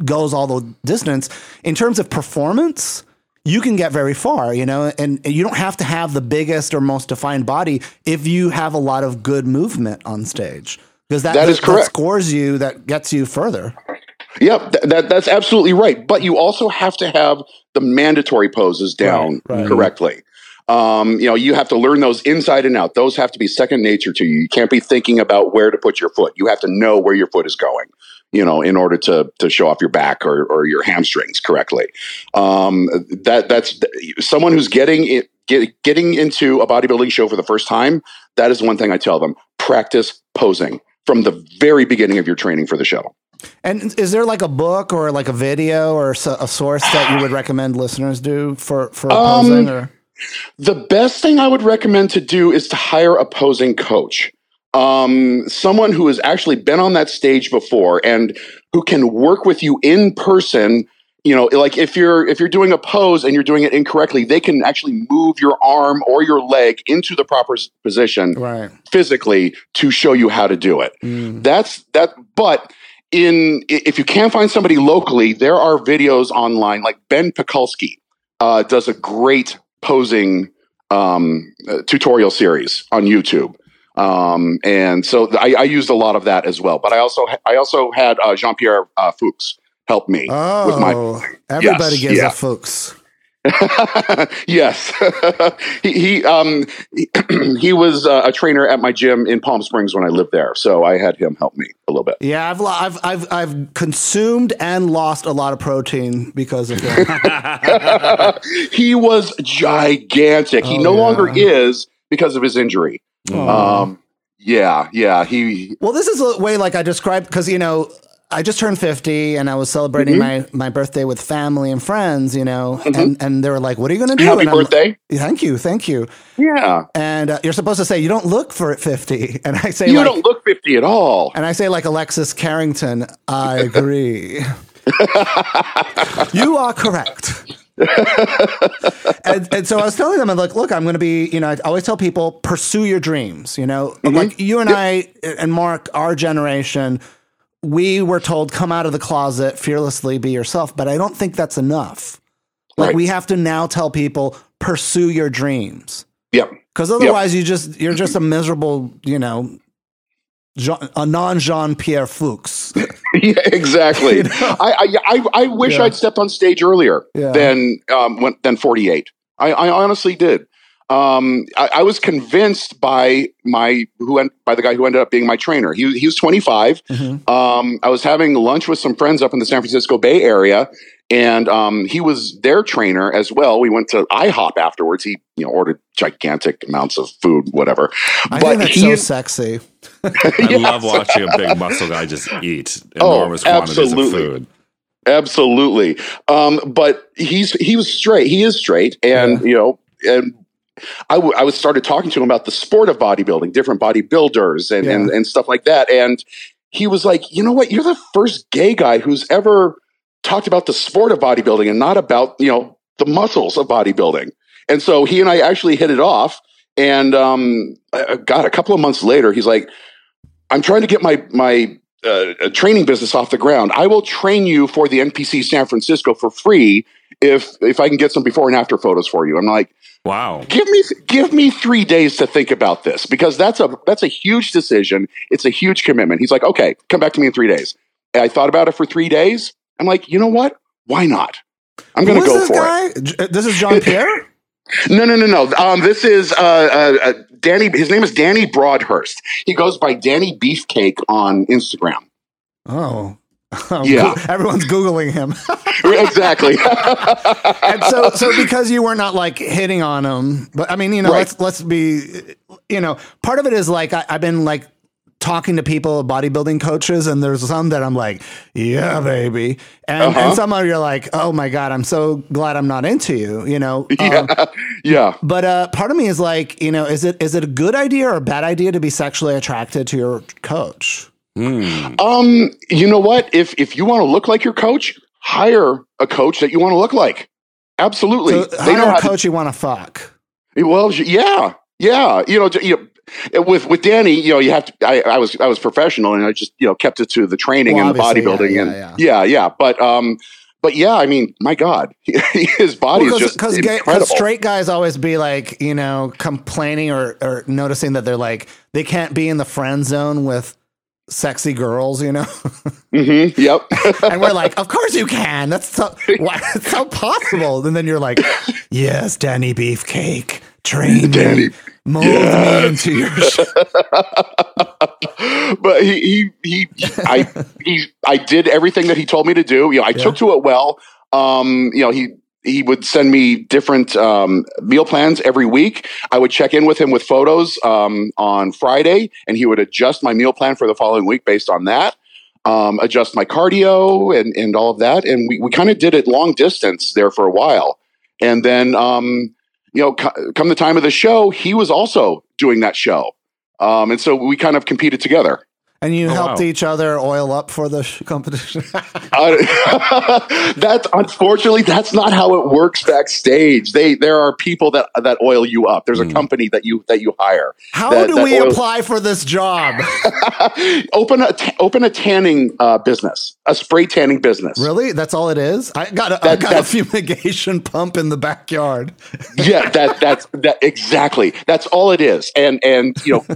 goes all the distance in terms of performance, you can get very far, you know, and, and you don't have to have the biggest or most defined body if you have a lot of good movement on stage. Because that, That is correct. scores you, that gets you further. Yep, th- that that's absolutely right. But you also have to have the mandatory poses down Right, right. correctly. Um, you know, you have to learn those inside and out. Those have to be second nature to you. You can't be thinking about where to put your foot. You have to know where your foot is going. You know, in order to to show off your back or, or your hamstrings correctly. Um, that that's someone who's getting it, get, getting into a bodybuilding show for the first time. That is one thing I tell them: practice posing from the very beginning of your training for the show. And is there like a book or like a video or a source that you would recommend listeners do for for Um, posing? Or The best thing I would recommend to do is to hire a posing coach. Um, someone who has actually been on that stage before and who can work with you in person. You know, like if you're if you're doing a pose and you're doing it incorrectly, they can actually move your arm or your leg into the proper position right? physically to show you how to do it. Mm. That's that. But in if you can't find somebody locally, there are videos online. Like Ben Pakulski uh, does a great posing um, uh, tutorial series on YouTube. Um, and so I, I used a lot of that as well. But I also I also had uh, Jean Pierre uh, Fux help me with my Oh, everybody Yes, gives yeah. a Fux. yes, he he, um, he he was uh, a trainer at my gym in Palm Springs when I lived there, so I had him help me a little bit. Yeah, I've, lo- I've I've I've consumed and lost a lot of protein because of him. he was gigantic. he Oh, no yeah. longer is because of his injury. Um, yeah, yeah. He Well, this is a way like I described because you know I just turned fifty and I was celebrating Mm-hmm. my my birthday with family and friends, you know, and and they were like, "What are you going to do?" happy and I'm- birthday. Thank you, thank you. Yeah, And uh, you're supposed to say you don't look for it fifty, and I say you like, don't look fifty at all. and I say like Alexis Carrington. I agree. you are correct. and, and so I was telling them, I'm like, look, I'm going to be, you know, I always tell people, pursue your dreams. You know, like you and I and Mark, our generation, we were told, come out of the closet, fearlessly be yourself. But I don't think that's enough. Like Right. we have to now tell people pursue your dreams. Yep. Because otherwise, you just you're just a miserable, you know, Jean, a non Jean Pierre Fux. yeah, exactly. You know? I, I I I wish Yeah. I'd stepped on stage earlier Yeah. than um when, than 48. I, I honestly did. Um, I, I was convinced by my who en- by the guy who ended up being my trainer. He he was 25. Mhm. Um, I was having lunch with some friends up in the San Francisco Bay Area, and um, he was their trainer as well. We went to IHOP afterwards. He you know ordered gigantic amounts of food, whatever. I but think that's he so sexy. I Yes. love watching a big muscle guy just eat Oh, enormous quantities of food. Absolutely. Um, but he's he was straight. He is straight, and you know, and I, w- I was started talking to him about the sport of bodybuilding, different bodybuilders, and, and and stuff like that. And he was like, you know what? You're the first gay guy who's ever talked about the sport of bodybuilding and not about you know the muscles of bodybuilding. And so he and I actually hit it off. And um, uh, God, a couple of months later, he's like, I'm trying to get my my uh, training business off the ground. I will train you for the NPC San Francisco for free if if I can get some before and after photos for you. I'm like, Wow. give me give me three days to think about this because that's a that's a huge decision. It's a huge commitment. He's like, okay, come back to me in three days. And I thought about it for three days. I'm like, you know what? Why not? I'm going to go this for guy? J- This is John Pierre. it. No, no, no, no. Um, this is uh, uh, uh, Danny. His name is Danny Broadhurst. He goes by Danny Beefcake on Instagram. oh. Oh, Yeah. Everyone's googling him. exactly. and so so because you were not like hitting on him but i mean you know Right. let's let's be you know part of it is like I, i've been like talking to people bodybuilding coaches and there's some that i'm like yeah baby and, Uh-huh. and some of you're like oh my god i'm so glad i'm not into you you know Um, yeah, yeah. but uh part of me is like you know is it is it a good idea or a bad idea to be sexually attracted to your coach Hmm. Um, you know what? If if you want to look like your coach, hire a coach that you want to look like. Absolutely, so they know hire how. a coach you want to fuck well, yeah, yeah. You know, you know, with with Danny, you know, you have to. I, I was I was professional, and I just you know kept it to the training Well, and the bodybuilding, yeah, and yeah. yeah, yeah. But um, but yeah, I mean, my God, his body is just because incredible. straight guys always be like you know complaining or or noticing that they're like they can't be in the friend zone with sexy girls you know hmm Yep. and we're like of course you can that's so why so possible and then you're like yes danny beefcake train Danny, me mold me into your sh-. but he, he, he, I, he, I did everything that he told me to do. You know, I took to it well. Um, you know, he, he would send me different um, meal plans every week. I would check in with him with photos um, on Friday, and he would adjust my meal plan for the following week based on that. Um, adjust my cardio and, and all of that. And we, we kind of did it long distance there for a while. And then, um, you know, co- come the time of the show, he was also doing that show. Um, and so we kind of competed together. And you Oh, helped wow. each other oil up for the sh- competition Uh, that's unfortunately that's not how it works backstage. They there are people that that oil you up. There's a Hmm. company that you that you hire. how That- do that we oil- apply for this job open a open a tanning uh, business, a spray tanning business. Really? That's all it is? I got a, I That- got a fumigation pump in the backyard. yeah, that that's that exactly. That's all it is. And and you know,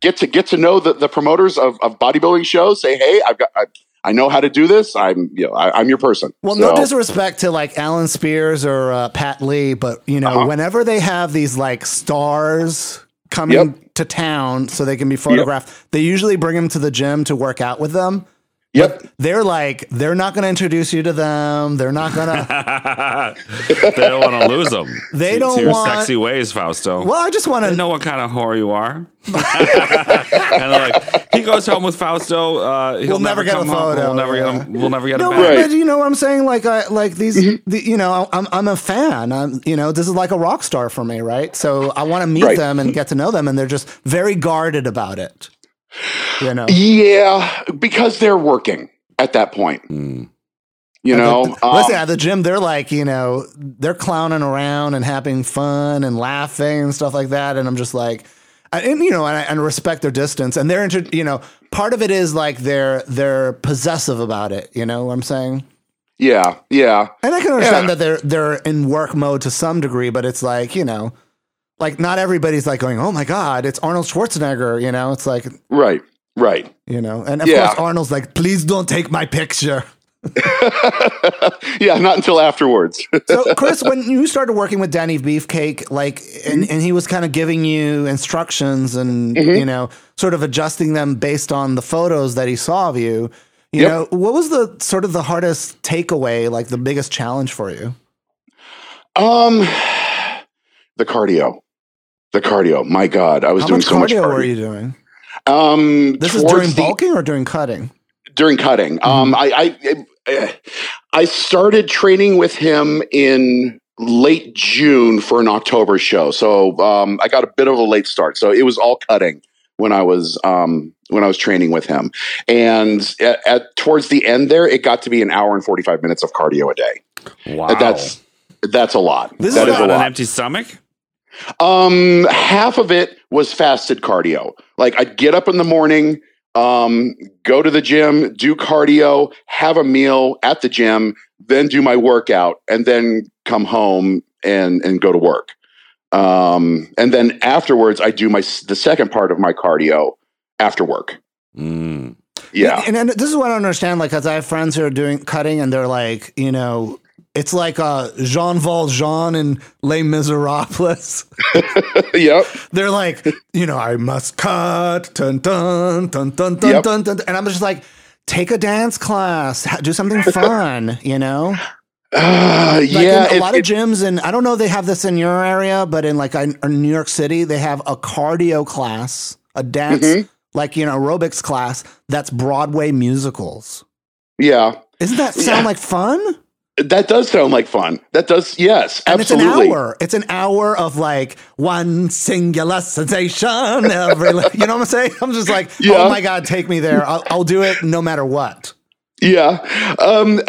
get to get to know the, the promoters of, of bodybuilding shows. Say, hey, I've got. I, I know how to do this. I'm, you know, I, I'm your person. Well, no disrespect to like Alan Spears or uh, Pat Lee, but you know, Uh-huh. whenever they have these like stars coming Yep. to town so they can be photographed, they usually bring them to the gym to work out with them. Yep. They're like, they're not going to introduce you to them. They're not going to. they don't want to lose them. They to, don't to your want- sexy ways, Fausto. Well, I just want to. know what kind of whore you are. and they're like, he goes home with Fausto. Uh, he'll We'll never get a photo, We'll never yeah. get him. We'll never get No, him but, back. But you know what I'm saying? Like, I like these. Mm-hmm. The, you know, I'm I'm a fan. I'm you know, this is like a rock star for me, right? So I want to meet Right. them and get to know them, and they're just very guarded about it. You know, Yeah, because they're working at that point. Mm. You know, At the- Um, listen at the gym. They're like, you know, they're clowning around and having fun and laughing and stuff like that. And I'm just like, I- and you know, and I and respect their distance. And they're, inter- you know, part of it is like they're they're possessive about it. You know what I'm saying? Yeah, yeah. And I can understand Yeah. that they're they're in work mode to some degree, but it's like you know, like not everybody's like going, "Oh my god, it's Arnold Schwarzenegger," you know. It's like Right, right. you know, and of Yeah. course Arnold's like, "Please don't take my picture." yeah, not until afterwards. So, Chris, when you started working with Danny Beefcake, like, and, and he was kind of giving you instructions and Mm-hmm. you know, sort of adjusting them based on the photos that he saw of you. You Yep. know, what was the sort of the hardest takeaway, like the biggest challenge for you? um, the cardio, the cardio. My God, I was How doing much so much cardio cardio. were you doing? Um, This is during the- bulking or during cutting? during cutting. Um, I, I I I started training with him in late June for an October show, so um, I got a bit of a late start. So it was all cutting when I was um, when I was training with him, and at, at towards the end there, it got to be an hour and forty five minutes of cardio a day. Wow. That's that's a lot. This is That is on a an empty stomach? Um, half of it was fasted cardio. Like I'd get up in the morning, um, go to the gym, do cardio, have a meal at the gym, then do my workout, and then come home and and go to work. Um, and then afterwards, I do my the second part of my cardio after work. Mm. Yeah, And, and this is what I don't understand. Like, because I have friends who are doing cutting, and they're like, you know, it's like uh, Jean Valjean in Les Miserables. yep, they're like, you know, I must cut, dun dun dun dun dun Yep. dun, dun, and I'm just like, take a dance class, do something fun, you know. uh, Like yeah. in a it- lot it- of gyms, and I don't know if they have this in your area, but in like in New York City, they have a cardio class, a dance, Mhm. like you know, aerobics class that's Broadway musicals. yeah, Isn't that sound Yeah. like fun? That does sound like fun. That does, yes, And absolutely. it's an hour. It's an hour of like one singular sensation every. you know what I'm saying? I'm just like, Yeah. oh my god, take me there. I'll, I'll do it no matter what. Yeah. Um,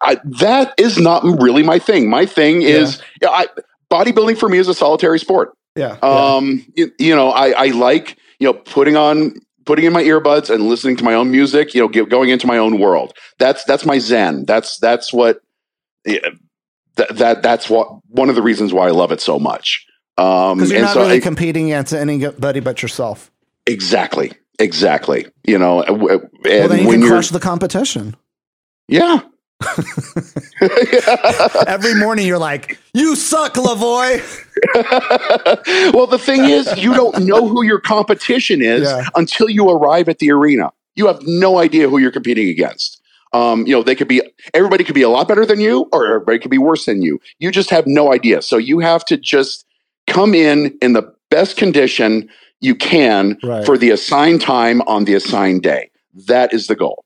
I, that is not really my thing. My thing is yeah, I, bodybuilding for me is a solitary sport. Yeah. Um, you, you know, I, I like, you know, putting on, putting in my earbuds and listening to my own music, you know, get, going into my own world. That's, that's my Zen. That's, that's what, yeah, that, that, that's what, one of the reasons why I love it so much. Um, you're and not so really I- competing against anybody but yourself. exactly, exactly. You know, and well, then you when can crush the competition. yeah. Every morning you're like, you suck, Lavoie. well, the thing is, you don't know who your competition is Yeah. until you arrive at the arena. You have no idea who you're competing against. Um, you know, they could be everybody could be a lot better than you, or everybody could be worse than you. You just have no idea. So you have to just come in in the best condition you can Right. for the assigned time on the assigned day. That is the goal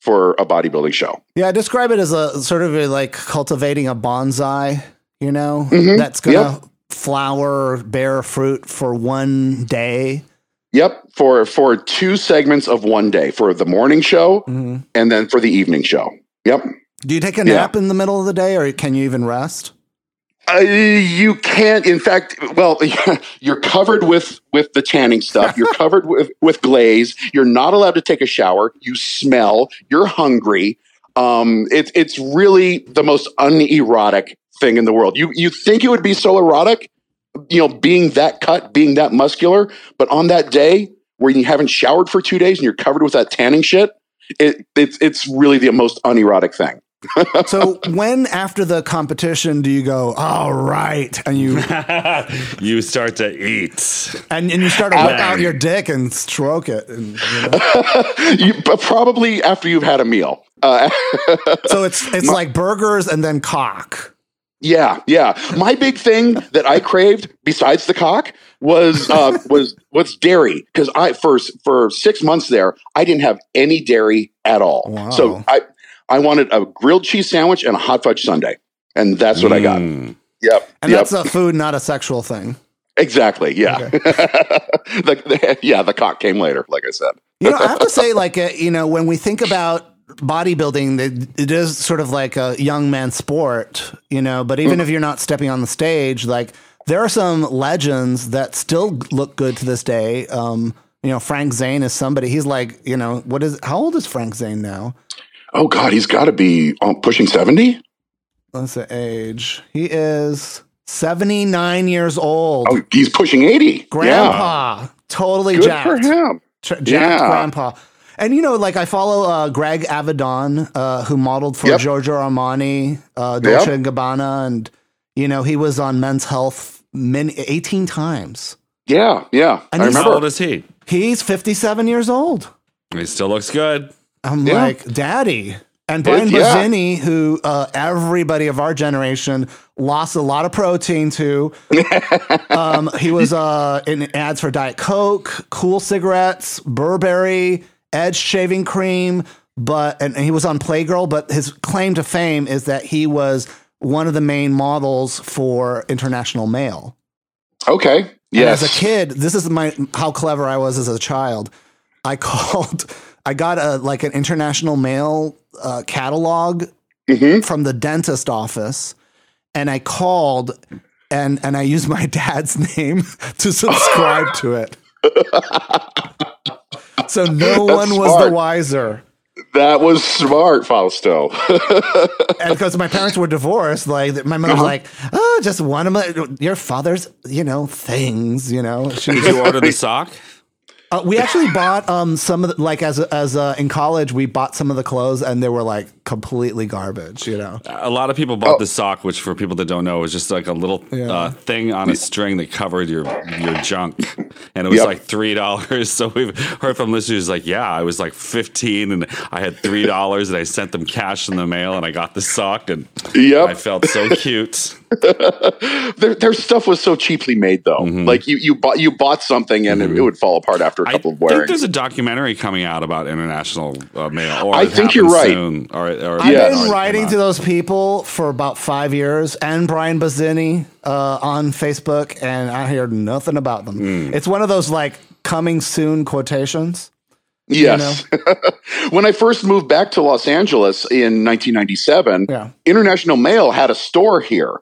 for a bodybuilding show. Yeah, I describe it as a sort of a, like cultivating a bonsai, you know, Mhm. that's going to flower, bear fruit for one day. Yep, for for two segments of one day for the morning show Mhm. and then for the evening show. Yep. Do you take a Yeah. nap in the middle of the day or can you even rest? Uh, you can't. In fact, well, you're covered with with the tanning stuff. You're covered with with glaze. You're not allowed to take a shower. You smell. You're hungry. Um, it's it's really the most unerotic thing in the world. You you think it would be so erotic, you know, being that cut, being that muscular, but on that day where you haven't showered for two days and you're covered with that tanning shit, it it's it's really the most unerotic thing. So when after the competition do you go, all right, and you you start to eat. and, and you start to whip out your dick and stroke it? And, you know? you, probably after you've had a meal. Uh, So it's it's like burgers and then cock. Yeah, yeah. My big thing that I craved besides the cock was uh, was was dairy because I first for six months there I didn't have any dairy at all. Wow. So I I wanted a grilled cheese sandwich and a hot fudge sundae, and that's what I got. Mm. Yep, And yep. that's a food, not a sexual thing. exactly. Yeah, the, the- yeah. The cock came later, like I said. You know, I have to say, like, uh, you know, when we think about bodybuilding, it, it is sort of like a young man sport, you know, but even if you're not stepping on the stage, like, there are some legends that still look good to this day. Um, you know, Frank Zane is somebody, he's like, you know, what is, how old is Frank Zane now? Oh God, he's got to be um, pushing seventy. What's the age? He is 79 years old. Oh, he's pushing eighty. Yeah, grandpa. Totally good jacked. for him. Tr- jacked Yeah. grandpa. And you know, like I follow uh, Greg Avedon, uh, who modeled for Yep. Giorgio Armani, uh, Dolce and Gabbana, and you know he was on Men's Health many, 18 times. Yeah, yeah. And I he's- How old is he? He's 57 years old. He still looks good. I'm Yeah. like, Daddy. And Brian It- yeah. Who uh, everybody of our generation lost a lot of protein to. um, he was uh, in ads for Diet Coke, Kool Cigarettes, Burberry, Edge shaving cream, but and, and he was on Playgirl. But his claim to fame is that he was one of the main models for International Male. Okay. And as a kid, this is my how clever I was as a child. I called. I got a like an International Male uh, catalog Mhm. from the dentist office, and I called and and I used my dad's name to subscribe to it. So no one was the wiser. That was smart, Fausto. And because my parents were divorced, like my mother was Uh-huh. like, "Oh, just one of my your father's, you know, things, you know." She Did you order the sock? Uh, we actually bought um some of the, like as as uh, in college we bought some of the clothes and they were like completely garbage, you know. A lot of people bought the sock, which for people that don't know is just like a little Yeah. uh, thing on a string that covered your your junk, and it was Yep. like three dollars. So we've heard from listeners like, yeah, I was like fifteen and I had three dollars and I sent them cash in the mail and I got the sock and Yep. I felt so cute. their, their stuff was so cheaply made, though. Like you, you bought you bought something and it, it would fall apart after a couple of think there's a documentary coming out about international uh, Male. Or I think you're right. Soon, or, or I've Yes. been writing to those people for about five years, and Brian Buzzini uh, on Facebook, and I hear nothing about them. Hmm. It's one of those like coming soon quotations. Yes. when I first moved back to Los Angeles in 1997, Yeah. International Male had a store here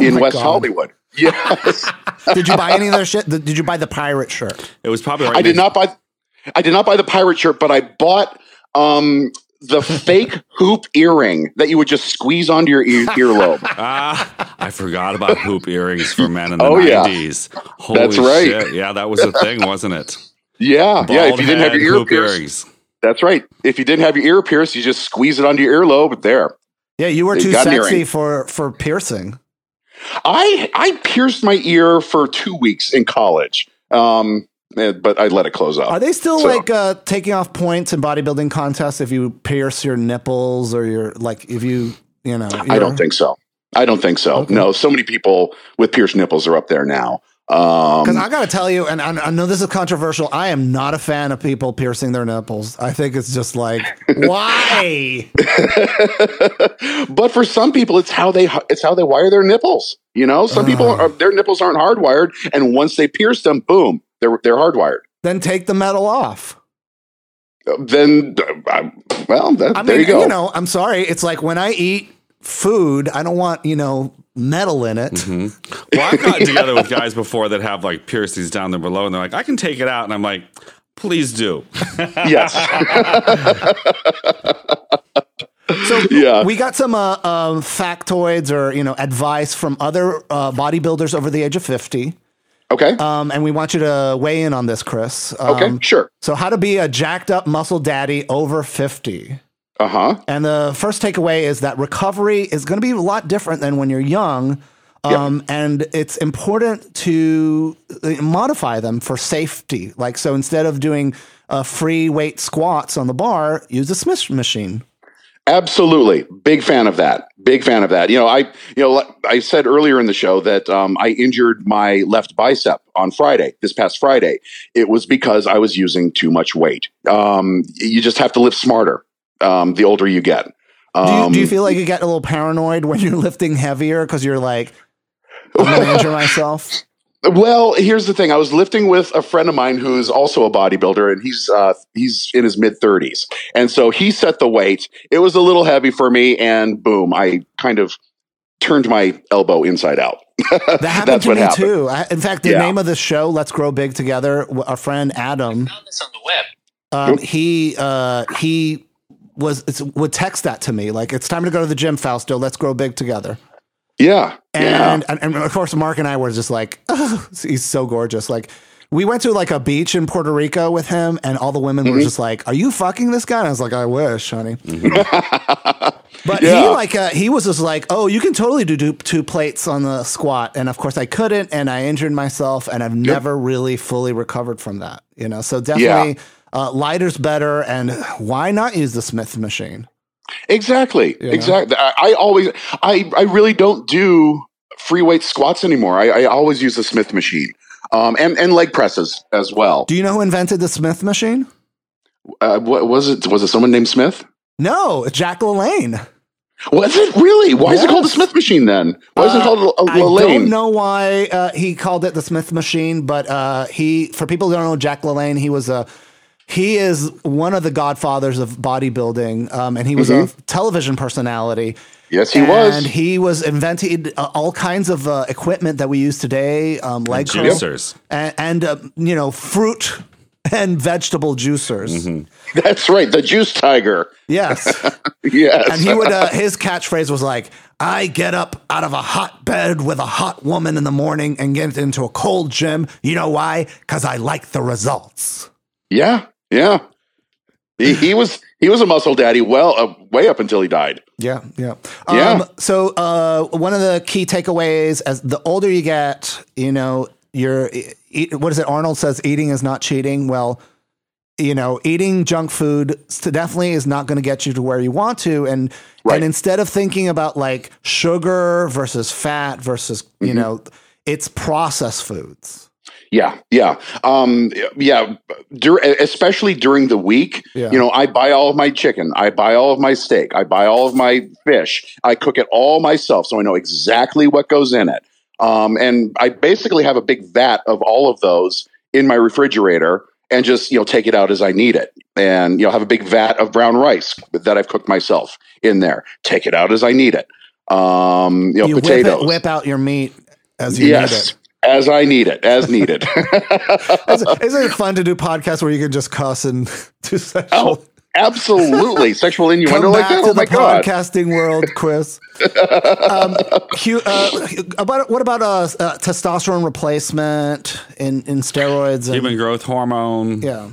in Oh my West God. Hollywood. Yes. Did you buy any of their shit? Did you buy the pirate shirt? It was probably right I did not buy I did not buy the pirate shirt, but I bought um the fake hoop earring that you would just squeeze onto your ear- earlobe. Ah, I forgot about hoop earrings for men in the Oh, yeah. 90s. Holy That's right. shit. Yeah, that was a thing, wasn't it? Yeah, yeah. If you didn't have your ear hoop pierced, earrings. that's right. If you didn't have your ear pierced, you just squeeze it onto your earlobe. There. Yeah, you were You too got sexy for for piercing. I I pierced my ear for two weeks in college, um, but I let it close up. Are they still So- like uh, taking off points in bodybuilding contests if you pierce your nipples or your like if you you know? I don't think so. I don't think so. Okay. No, so many people with pierced nipples are up there now. Um, Because I got to tell you, and I, I know this is controversial. I am not a fan of people piercing their nipples. I think it's just like why? but for some people, it's how they it's how they wire their nipples. You know, some people Uh. are, their nipples aren't hardwired, and once they pierce them, boom, they're they're hardwired. then take the metal off. Then, uh, well, that, I mean, there you go. You know, I'm sorry. It's like when I eat food, I don't want you know metal in it. Well, I've gotten together with guys before that have like piercings down there below, and they're like, I can take it out. And I'm like, please do. yes, So Yeah. we got some uh, um, factoids or you know advice from other uh, bodybuilders over the age of 50. Okay, Um, and we want you to weigh in on this, Chris. Um, okay, sure, So, how to be a jacked up muscle daddy over 50. uh huh, And the first takeaway is that recovery is going to be a lot different than when you're young. Um, And it's important to uh, modify them for safety. Like, so instead of doing uh, free weight squats on the bar, use a Smith machine. absolutely, big fan of that. Big fan of that. You know, I you know I said earlier in the show that um, I injured my left bicep on Friday, this past Friday. It was because I was using too much weight. Um, you just have to lift smarter. Um, the older you get. Do you, Um, do you feel like you get a little paranoid when you're lifting heavier because you're like, I'm going to injure myself? Well, here's the thing. I was lifting with a friend of mine who's also a bodybuilder, and he's uh, he's in his mid 30s, and so he set the weight. It was a little heavy for me, and boom, I kind of turned my elbow inside out. That happened That's to what me happened. too. I, in fact, the Yeah. name of the show, Let's Grow Big Together, our friend Adam, found this on the web. um, he uh, he was it's, would text that to me like it's time to go to the gym, Fausto. Let's grow big together. Yeah. yeah. And, and and of course, Mark and I were just like, oh, he's so gorgeous. Like we went to like a beach in Puerto Rico with him, and all the women Mm-hmm. were just like, "Are you fucking this guy?" And I was like, "I wish, honey." But Yeah. he like uh, he was just like, oh, you can totally do, do two plates on the squat, and of course I couldn't, and I injured myself, and I've never really fully recovered from that. You know, so definitely uh, lighter's better, and why not use the Smith machine? Exactly. know? Exactly. I, I always, I, I really don't do free weight squats anymore. I, I always use the Smith machine, um, and and leg presses as well. Do you know who invented the Smith machine? Uh, what was it? Was it someone named Smith? No, Jack LaLanne. Was it really? Why is it called the Smith machine then? Why is it Uh, called a, I a lane? don't know why uh, he called it the Smith machine, but uh, he, for people who don't know Jack LaLanne, he was a he is one of the godfathers of bodybuilding, um, and he was a television personality. Yes, he and was. And he was invented uh, all kinds of uh, equipment that we use today, um, leg curl, Juicers. and, and uh, you know fruit and vegetable juicers. That's right. The juice tiger. Yes. Yes. and he would uh, his catchphrase was like i get up out of a hot bed with a hot woman in the morning and get into a cold gym you know why because i like the results yeah. Yeah. He, he was he was a muscle daddy. Well, uh, way up until he died. yeah yeah Yeah. um, so uh, one of the key takeaways as the older you get you know you're e- what is it arnold says eating is not cheating well you know, eating junk food definitely is not going to get you to where you want to. And Right. and instead of thinking about like sugar versus fat versus Mm-hmm. you know, it's processed foods. Yeah, yeah, um, yeah. Dur- especially during the week, Yeah. you know, I buy all of my chicken, I buy all of my steak, I buy all of my fish. I cook it all myself, so I know exactly what goes in it. Um, and I basically have a big vat of all of those in my refrigerator, and just you know take it out as I need it. And you know have a big vat of brown rice that I've cooked myself in there. Take it out as I need it. Um, you know, you potatoes. whip, it, whip out your meat as you yes. need it. As I need it, as needed. Isn't, isn't it fun to do podcasts where you can just cuss and do sexual? Oh, absolutely. Sexual innuendo Come like back that. to Oh my the god. podcasting world, Chris. um, Hugh, uh, about what about uh, uh, testosterone replacement in, in steroids? And, Human growth hormone. yeah.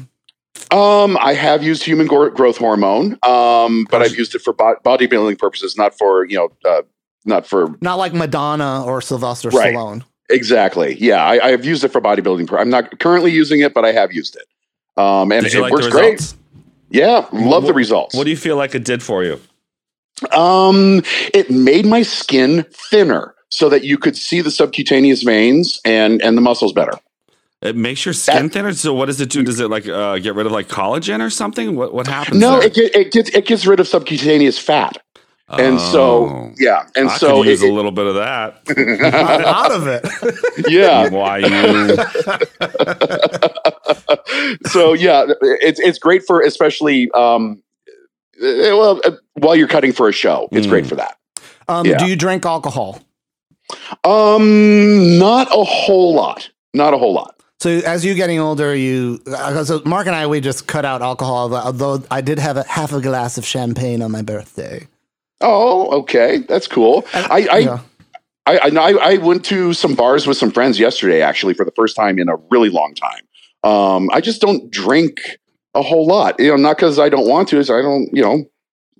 Um, I have used human gro- growth hormone, um, but I've used it for bo- bodybuilding purposes, not for you know, uh, not for Not like Madonna or Sylvester Right. Stallone. Exactly. Yeah, I, I've used it for bodybuilding. I'm not currently using it, but I have used it. Um, and it like works great. Yeah, love the results. What do you feel like it did for you? Um, it made my skin thinner so that you could see the subcutaneous veins and and the muscles better. It makes your skin thinner. So what does it do? Does it like uh, get rid of like collagen or something? What what happens? No, there? it, it gets it gets rid of subcutaneous fat, and Oh. so yeah, and I so could use it- a little bit of that. out of it. yeah, Why you? so yeah, it's it's great for especially um, eh, well uh, while you're cutting for a show, it's Mm. great for that. Um, Yeah. Do you drink alcohol? Um, not a whole lot, not a whole lot. So as you're getting older, you uh, so Mark and I we just cut out alcohol. Although I did have a half a glass of champagne on my birthday. Oh, okay, that's cool. I I, yeah. I, I I I went to some bars with some friends yesterday, actually, for the first time in a really long time. Um, I just don't drink a whole lot, you know, not because I don't want to, is I don't, you know,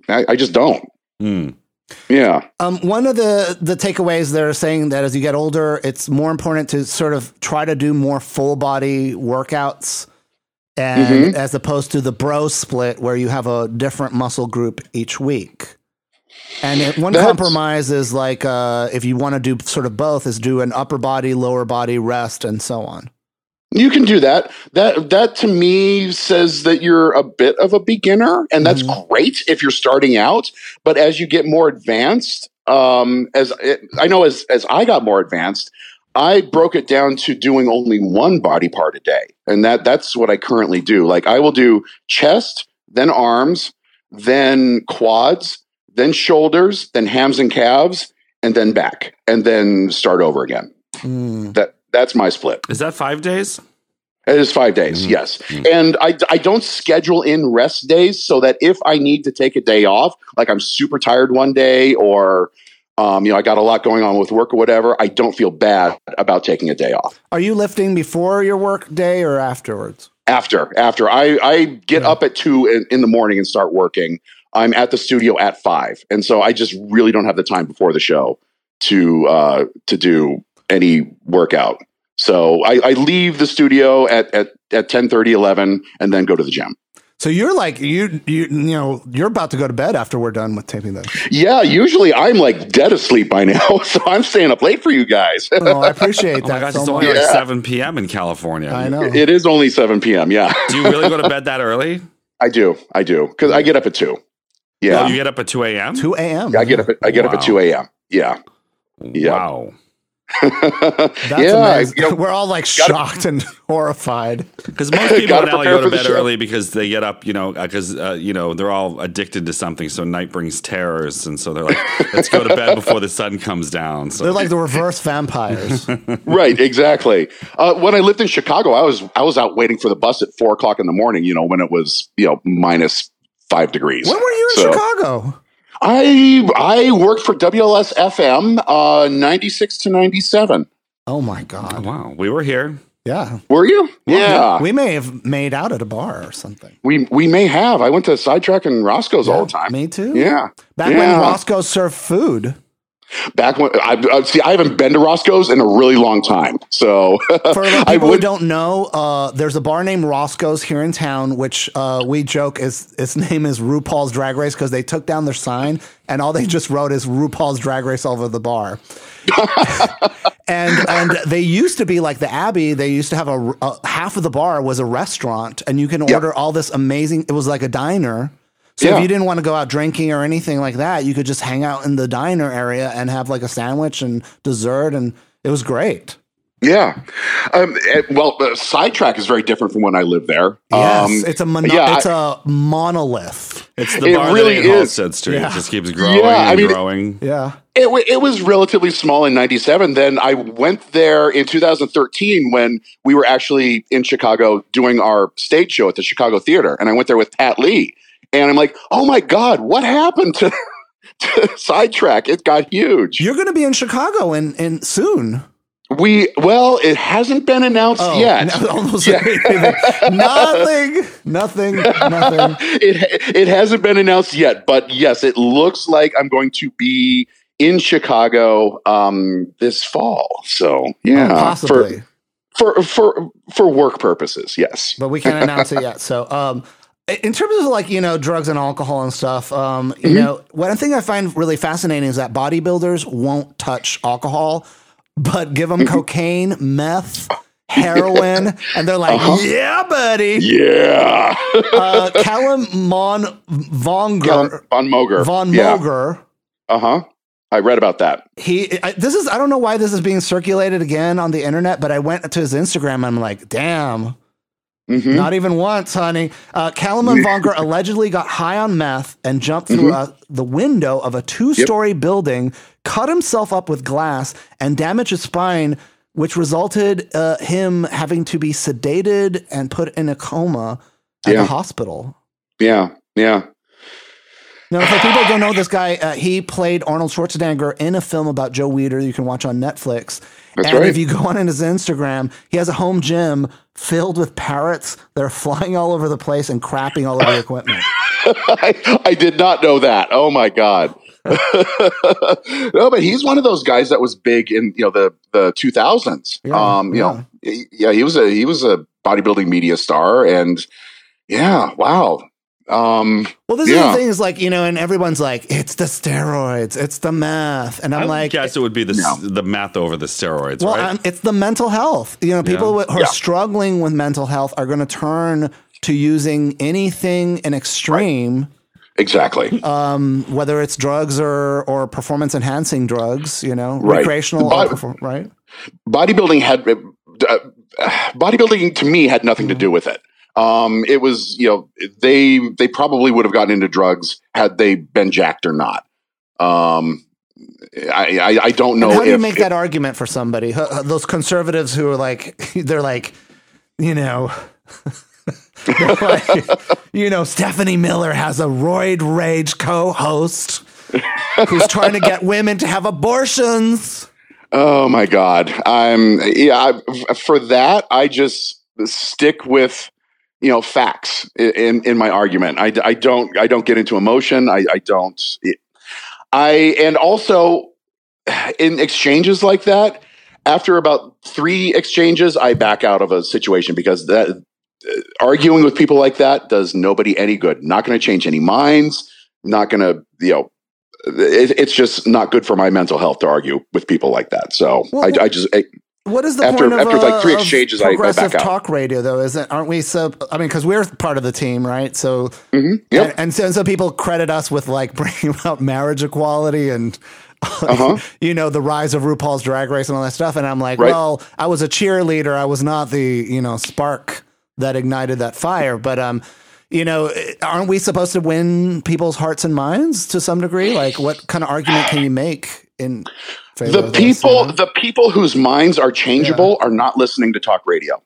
I, I just don't. Hmm. Yeah. Um, one of the the takeaways they're saying that as you get older, it's more important to sort of try to do more full body workouts, and Mhm. as opposed to the bro split where you have a different muscle group each week. And it, one That's- compromise is like uh, if you want to do sort of both, is do an upper body, lower body rest, and so on. You can do that. That that to me says that you're a bit of a beginner, and that's great if you're starting out. But as you get more advanced, um, as it, I know, as as I got more advanced, I broke it down to doing only one body part a day, and that that's what I currently do. Like I will do chest, then arms, then quads, then shoulders, then hams and calves, and then back, and then start over again. Mm. That that's my split. Is that five days? It is five days, Mhm. yes. Mhm. And I, I don't schedule in rest days so that if I need to take a day off, like I'm super tired one day or, um, you know, I got a lot going on with work or whatever, I don't feel bad about taking a day off. Are you lifting before your work day or afterwards? After, after I, I get Yeah. up at two in, in the morning and start working, I'm at the studio at five. And so I just really don't have the time before the show to, uh, to do any workout. So I, I leave the studio at, at, at 10 11 and then go to the gym. So you're like you you you know you're about to go to bed after we're done with taping this. Yeah, usually I'm like dead asleep by now, so I'm staying up late for you guys. Oh, I appreciate that. Oh that my gosh, so it's much. only like 7 p.m. in California. I know. it is only 7 p.m. Yeah, Do you really go to bed that early? I do. I do because I get up at two. Yeah, Oh, you get up at 2 a.m.? 2 a.m. I get up. At, I get up at 2 a.m. Yeah, Yeah. Wow. That's yeah. Amazing. you know, We're all like gotta- shocked and horrified. Because most people Gotta in LA go to bed show. early because they get up, you know, because uh, you know they're all addicted to something. So night brings terrors, and so they're like, "Let's go to bed before the sun comes down." So They're like the reverse vampires. right, exactly. Uh, when I lived in Chicago, I was I was out waiting for the bus at four o'clock in the morning. You know, when it was you know minus five degrees. when were you in So- Chicago? I I worked for WLS FM, uh, ninety six to ninety seven. Oh my Oh, god. wow, we were here. Yeah. Were you? Yeah. We may have made out at a bar or something. We we may have. I went to Sidetrack and Roscoe's all the time. Me too. Yeah. Back when Yeah. Roscoe served food. Back when I, I see, I haven't been to Roscoe's in a really long time. So For the I people who don't know, uh, there's a bar named Roscoe's here in town, which uh, we joke is its name is RuPaul's Drag Race because they took down their sign and all they just wrote is RuPaul's Drag Race over the bar. and and they used to be like the Abbey. They used to have a, a half of the bar was a restaurant, and you can order all this amazing. It was like a diner. So Yeah. if you didn't want to go out drinking or anything like that, you could just hang out in the diner area and have like a sandwich and dessert, and it was great. Yeah. Um, eh, well, uh, Sidetrack is very different from when I lived there. Yes, Um, it's a mono- yeah, it's a monolith. It's the It bar really that ain't is. Halsted Street. Yeah. It just keeps growing Yeah, I and mean- growing. Yeah. It, it was relatively small in 97. Then I went there in 2013 when we were actually in Chicago doing our stage show at the Chicago Theater. And I went there with Pat Lee. And I'm like, oh my God, what happened to, to Sidetrack? It got huge. You're going to be in Chicago in, in soon. We, well, it hasn't been announced yet. no, almost Yeah. nothing, nothing, nothing. it, it hasn't been announced yet, but yes, it looks like I'm going to be in Chicago um, this fall. So yeah, Oh, possibly, for for for for work purposes. Yes. but we can't announce it yet. So, um, in terms of like you know drugs and alcohol and stuff, um, you Mm-hmm. know, one thing I find really fascinating is that bodybuilders won't touch alcohol, but give Mm-hmm. them cocaine, meth. Heroin, and they're like, Uh-huh. "Yeah, buddy." Yeah. Uh, Calum Mon Vonger, Von Moger. Von Yeah. Moger. Uh huh. I read about that. He, I, this is, I don't know why this is being circulated again on the internet, but I went to his Instagram and I'm like, damn, hmm not even once, honey. Uh, Calum and Vonger allegedly got high on meth and jumped through Mm-hmm. uh, the window of a two story building, cut himself up with glass, and damaged his spine, which resulted uh, him having to be sedated and put in a coma at Yeah. the hospital. Yeah. Yeah. Now, for people who don't know this guy, uh, he played Arnold Schwarzenegger in a film about Joe Weider you can watch on Netflix. That's and right. if you go on his Instagram, he has a home gym filled with parrots that are flying all over the place and crapping all over the equipment. I, I did not know that. Oh my god. no, but he's one of those guys that was big in you know the the two thousands. Yeah, um, you know, he- yeah, he was a he was a bodybuilding media star, and yeah, wow. Um, Well, this is Yeah. the thing is like, you know, and everyone's like, it's the steroids, it's the math And I'm like I like, guess it would be the No. the math over the steroids, well, right? I'm- it's the mental health. You know, people who are Yeah. struggling with mental health are going to turn to using anything in extreme. exactly. um, whether it's drugs or or performance enhancing drugs, you know, Right. recreational, But- or perform- right? bodybuilding had uh, bodybuilding to me had nothing to do with it. Um, it was you know they they probably would have gotten into drugs had they been jacked or not. Um, I I, I don't know And how do you if, make if- that argument for somebody? Those conservatives who are like, they're like, you know, like, you know, Stephanie Miller has a roid rage co-host who's trying to get women to have abortions. Oh my God. I'm yeah. I, for that, I just stick with you know facts in in my argument. I, I don't I don't get into emotion. I, I don't. I and also in exchanges like that. After about three exchanges, I back out of a situation because that arguing with people like that does nobody any good. Not going to change any minds. Not going to you know it, it's just not good for my mental health to argue with people like that. So well, I, I, just. I, what is the after, point of, after like three uh, exchanges? I, I back out. talk radio though, isn't? Aren't we so? I mean, because we're part of the team, right? So, mm-hmm. yep. and, and, so, and so people credit us with like bringing about marriage equality and. Uh-huh. you know the rise of RuPaul's Drag Race and all that stuff, and I'm like, right. well, I was a cheerleader. I was not the you know spark that ignited that fire, but um, you know, aren't we supposed to win people's hearts and minds to some degree? Like, what kind of argument can you make in the people? the people whose minds are changeable yeah. are not listening to talk radio.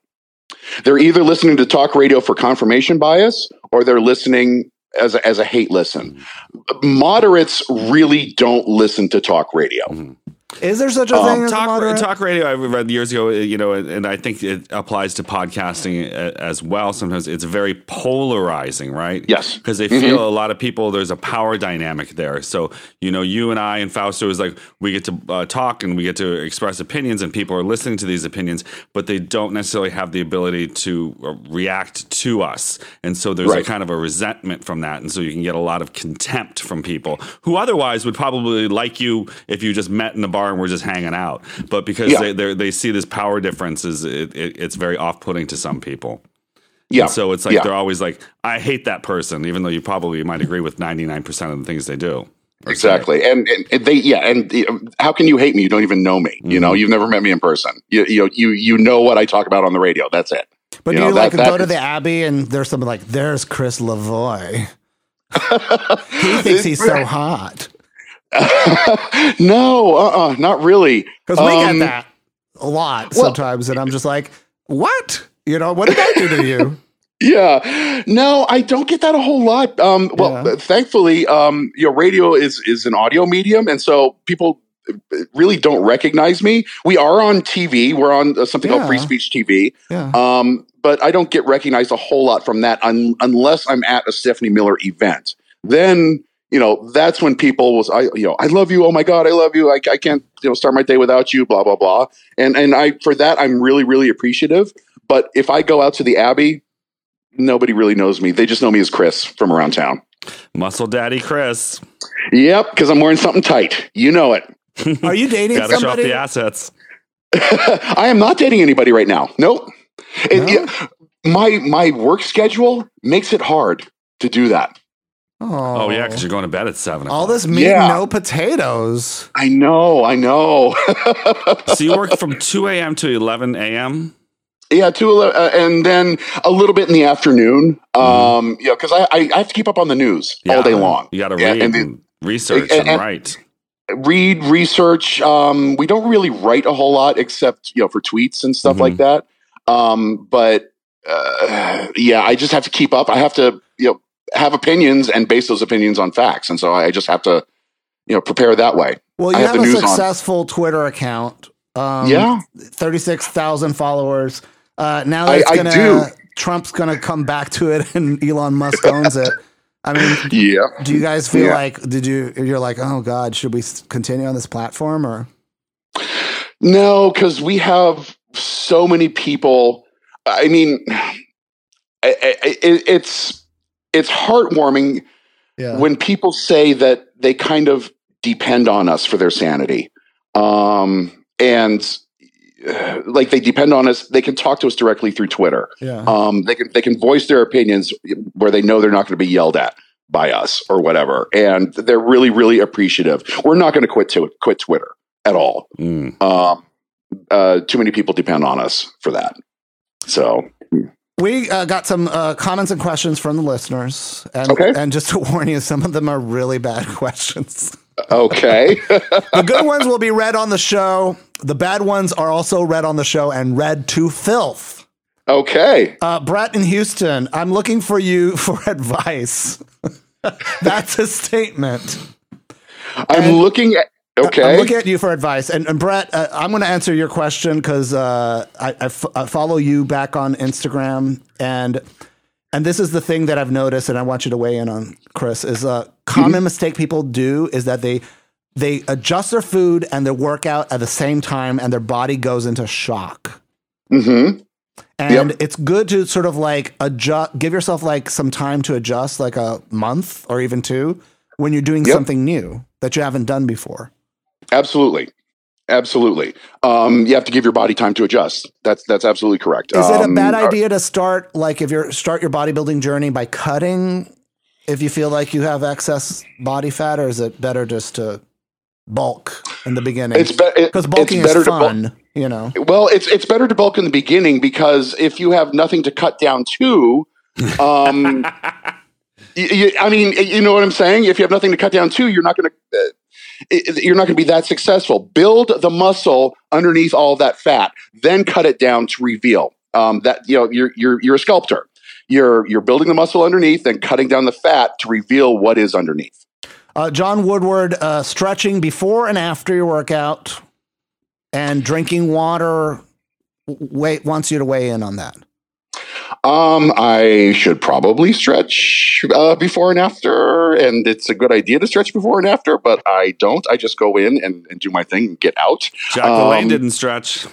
They're either listening to talk radio for confirmation bias, or they're listening as a, as a hate listen. Mm-hmm. Moderates really don't listen to talk radio. Mm-hmm. Is there such a um, thing as talk, talk radio? I read years ago, you know, and I think it applies to podcasting as well. Sometimes it's very polarizing, right? Yes, because they feel mm-hmm. a lot of people. There's a power dynamic there. So you know, you and I and Fausto is like we get to uh, talk and we get to express opinions, and people are listening to these opinions, but they don't necessarily have the ability to uh, react to us, and so there's right. a kind of a resentment from that, and so you can get a lot of contempt from people who otherwise would probably like you if you just met in a bar bar and we're just hanging out. But because yeah. they they see this power difference, is it, it, it's very off putting to some people. Yeah. And so it's like yeah. they're always like, I hate that person, even though you probably might agree with ninety nine percent of the things they do. Exactly, and, and, they yeah, and how can you hate me? You don't even know me. Mm-hmm. You know, you've never met me in person. You you you you know what I talk about on the radio. That's it. But you do know, you like that, go to the Abbey and there's something like there's Chris Lavoie. he thinks he's so hot. no, uh, uh-uh, not really. Because we um, get that a lot well, sometimes, and I'm just like, what? You know, what did I do to you? yeah no i don't get that a whole lot um, well yeah. thankfully um, your radio is is an audio medium and so people really don't recognize me we are on tv we're on uh, something yeah. called free speech tv yeah. um, but i don't get recognized a whole lot from that un- unless i'm at a stephanie miller event then you know, that's when people was, I, you know, I love you. Oh my God, I love you. I, I can't, you know, start my day without you, blah, blah, blah. And, and I, for that, I'm really, really appreciative. But if I go out to the Abbey, nobody really knows me. They just know me as Chris from around town. Muscle Daddy Chris. Yep, because I'm wearing something tight. You know it. Are you dating Gotta somebody? show off the assets. I am not dating anybody right now. Nope. No? It, my my work schedule makes it hard to do that. Oh, oh yeah, because you're going to bed at seven. All this meat, yeah. no potatoes. I know, I know. so you work from two a.m. to eleven a.m. Yeah, two uh, and then a little bit in the afternoon. Mm-hmm. Um, yeah, because I, I, I have to keep up on the news yeah, all day long. You got to read and, and, research and, and, write. Read research. Um, we don't really write a whole lot except you know for tweets and stuff mm-hmm. like that. Um, but uh, yeah, I just have to keep up. I have to you know have opinions and base those opinions on facts. And so I just have to, you know, prepare that way. Well, you I have, have a successful on. Twitter account. Um, yeah, thirty six thousand followers. Uh, now that I, gonna, I do. Trump's going to come back to it, and Elon Musk owns it. I mean, yeah. Do you guys feel yeah. like did you? You're like, oh God, should we continue on this platform or? No, because we have so many people. I mean, it's it's heartwarming yeah. when people say that they kind of depend on us for their sanity. Um, and uh, like they depend on us, they can talk to us directly through Twitter. Yeah. Um, they can they can voice their opinions where they know they're not going to be yelled at by us or whatever, and they're really really appreciative. We're not going to quit to quit Twitter at all. Mm. Um, uh, too many people depend on us for that. So we uh, got some uh, comments and questions from the listeners. And, okay. And just to warn you, some of them are really bad questions. Okay. the good ones will be read on the show. The bad ones are also read on the show and read to filth. Okay. Uh, Brett in Houston, I'm looking for you for advice. That's a statement. I'm And- looking at. Okay. I'm looking at you for advice. And, and Brett, uh, I'm going to answer your question because uh, I, I, f- I follow you back on Instagram. And and this is the thing that I've noticed, and I want you to weigh in on, Chris, is a common mistake people do is that they they adjust their food and their workout at the same time, and their body goes into shock. hmm And Yep. it's good to sort of like adjust, give yourself like some time to adjust, like a month or even two, when you're doing Yep. something new that you haven't done before. Absolutely. Absolutely. Um, you have to give your body time to adjust. That's that's absolutely correct. Is it a Um, bad idea to start like if you're start your bodybuilding journey by cutting if you feel like you have excess body fat, or is it better just to bulk in the beginning? It's be- it- because bulking it's better is fun, you know. Well, it's it's better to bulk in the beginning because if you have nothing to cut down to, um, I mean, you know what I'm saying. If you have nothing to cut down to, you're not going to. Uh, it- you're not going to be that successful. Build the muscle underneath all that fat, then cut it down to reveal. Um, that you know, you're you're you're a sculptor. You're you're building the muscle underneath, and cutting down the fat to reveal what is underneath. Uh, John Woodward, uh, stretching before and after your workout, and drinking water. Wait, wants you to weigh in on that. Um, I should probably stretch uh, before and after, and it's a good idea to stretch before and after, but I don't. I just go in and, and do my thing and get out. Jack LaLanne Um, didn't stretch.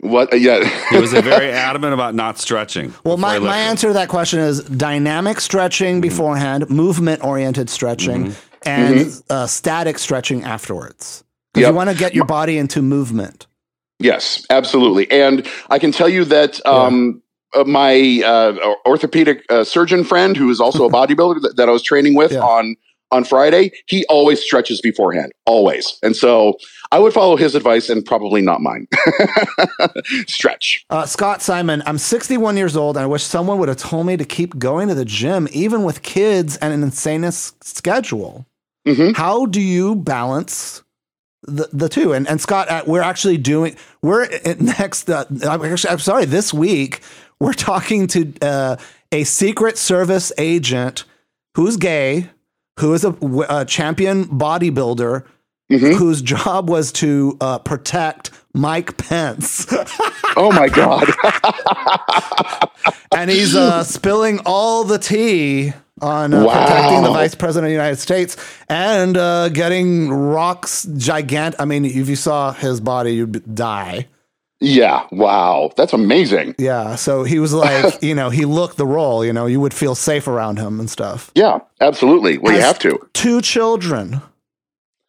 What? Uh, yeah. He was very adamant about not stretching. Well, my, my answer to that question is dynamic stretching beforehand, movement oriented stretching, and uh, static stretching afterwards. Because Yep. you want to get your body into movement. Yes, absolutely. And I can tell you that um, uh, my uh, orthopedic uh, surgeon friend, who is also a bodybuilder that, that I was training with Yeah. on on Friday, he always stretches beforehand, always. And so I would follow his advice and probably not mine. Stretch. Uh, Scott Simon, I'm 61 years old and I wish someone would have told me to keep going to the gym, even with kids and an insane schedule. Mhm. How do you balance the, the two? And, and Scott, uh, we're actually doing, we're uh, next, uh, I'm, actually, I'm sorry, this week, we're talking to uh, a Secret Service agent who's gay, who is a champion bodybuilder, Mhm. whose job was to uh, protect Mike Pence. Oh my God. and he's uh, spilling all the tea on uh, Wow. protecting the vice president of the United States and uh, getting rocks gigantic. I mean, if you saw his body, you'd die. Yeah. Wow. That's amazing. Yeah. So he was like, you know, he looked the role. You know, you would feel safe around him and stuff. Yeah, absolutely. Well, you have to. Two children,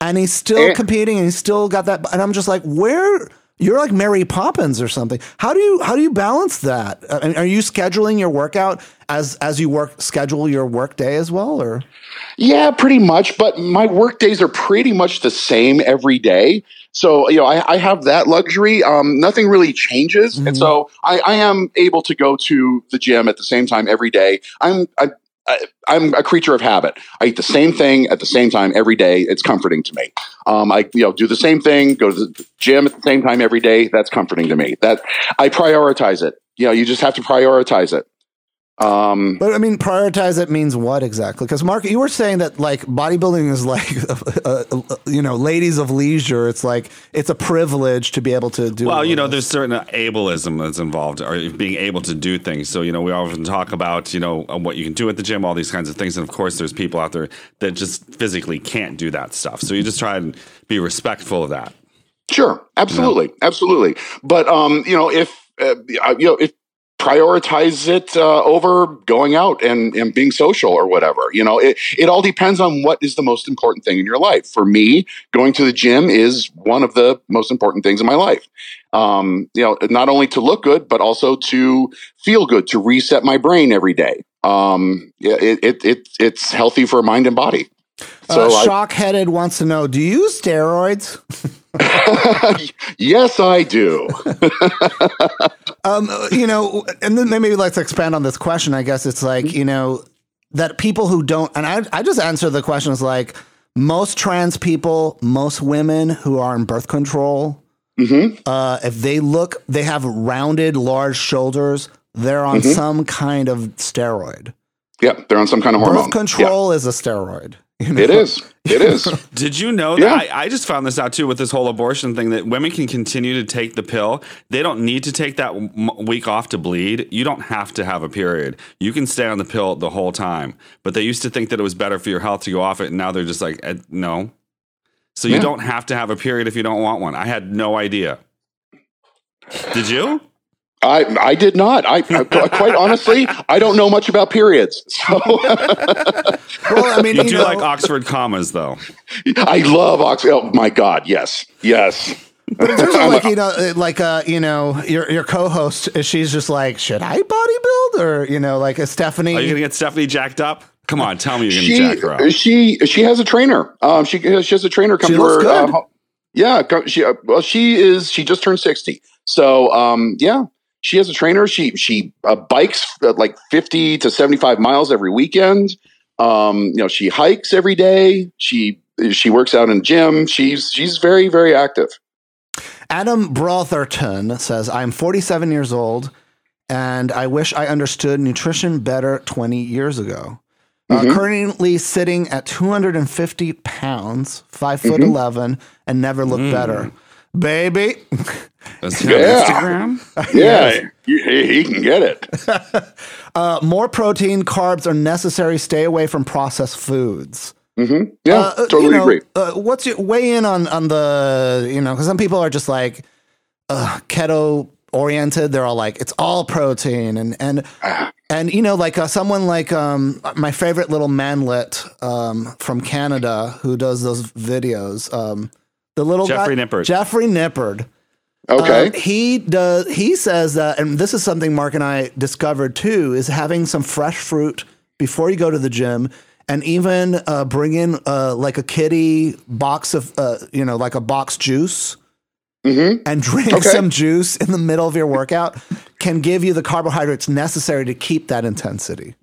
and he's still And- competing, and he's still got that. And I'm just like, where? You're like Mary Poppins or something. How do you how do you balance that? Uh, and are you scheduling your workout as as you work schedule your work day as well, or? Yeah, pretty much. But my work days are pretty much the same every day. So, you know, I, I have that luxury. Um, nothing really changes. Mhm. And so I, I am able to go to the gym at the same time every day. I'm, I, I, I'm a creature of habit. I eat the same thing at the same time every day. It's comforting to me. Um, I, you know, do the same thing, go to the gym at the same time every day. That's comforting to me. That I prioritize it. You know, you just have to prioritize it. Um, But I mean, prioritize it means what exactly? Because Mark, you were saying that like bodybuilding is like, uh, uh, you know, ladies of leisure. It's like it's a privilege to be able to do. Well, you know, this. there's certain ableism that's involved, or being able to do things. So, you know, we often talk about, you know, uh, what you can do at the gym, all these kinds of things. And of course, there's people out there that just physically can't do that stuff. So you just try and be respectful of that. Sure, absolutely, absolutely. But um, you know, if uh, you know, if prioritize it uh, over going out and, and being social or whatever. You know, it it all depends on what is the most important thing in your life. For me, going to the gym is one of the most important things in my life. Um, you know, not only to look good, but also to feel good, to reset my brain every day. Um, it, it, it it's healthy for mind and body. So uh, I- Shockheaded wants to know: Do you use steroids? yes, I do. Um, you know, and then maybe let's expand on this question. I guess it's like you know that people who don't, and I I just answer the questions like most trans people, most women who are in birth control, hmm uh, if they look, they have rounded, large shoulders. they're on some kind of steroid. Yeah, they're on some kind of hormone. Birth control is a steroid. You know? It is. It is. Did you know Yeah. that? I, I just found this out too with this whole abortion thing that women can continue to take the pill. They don't need to take that m- week off to bleed. You don't have to have a period. You can stay on the pill the whole time. But they used to think that it was better for your health to go off it. And now they're just like, no. So you Yeah. don't have to have a period if you don't want one. I had no idea. Did you? I I did not. I, I quite honestly, I don't know much about periods. So Well, I mean, You you do know, like Oxford commas, though. I love Oxford. Oh my god, yes, yes. in terms of like you know, uh, like uh, you know, your your co-host, uh, she's just like, should I bodybuild or you know, like a Stephanie? Are you going to get Stephanie jacked up? Come on, tell me you're going to She jack her up. she she has a trainer. Um, she she has a trainer come She to looks her. uh, good. ho- yeah, she uh, well, she is. She just turned sixty. So um, yeah, she has a trainer. She she uh, bikes uh, like fifty to seventy five miles every weekend. Um, you know, she hikes every day. She she works out in gym. She's she's very very active. Adam Brotherton says, I'm 47 years old and I wish I understood nutrition better 20 years ago. Uh, Mhm. currently sitting at 250 pounds, 5 foot Mhm. 11, and never looked Mm. better. Baby. Does he Yeah. Instagram? Yeah, he, he can get it. Uh, more protein, carbs are necessary. Stay away from processed foods. Mm-hmm. Yeah, Uh, uh, totally you know, agree. Uh, what's your weigh in on on the you know because some people are just like uh, keto oriented. They're all like it's all protein and and Ah. and you know like uh, someone like um my favorite little manlet um from Canada who does those videos um the little Jeffrey guy, Nippard. Jeffrey Nippard Okay. uh, he does. He says that, and this is something Mark and I discovered too, is having some fresh fruit before you go to the gym, and even uh, bring in uh, like a kitty box of, uh, you know, like a box juice, hmm and drink Okay. some juice in the middle of your workout can give you the carbohydrates necessary to keep that intensity.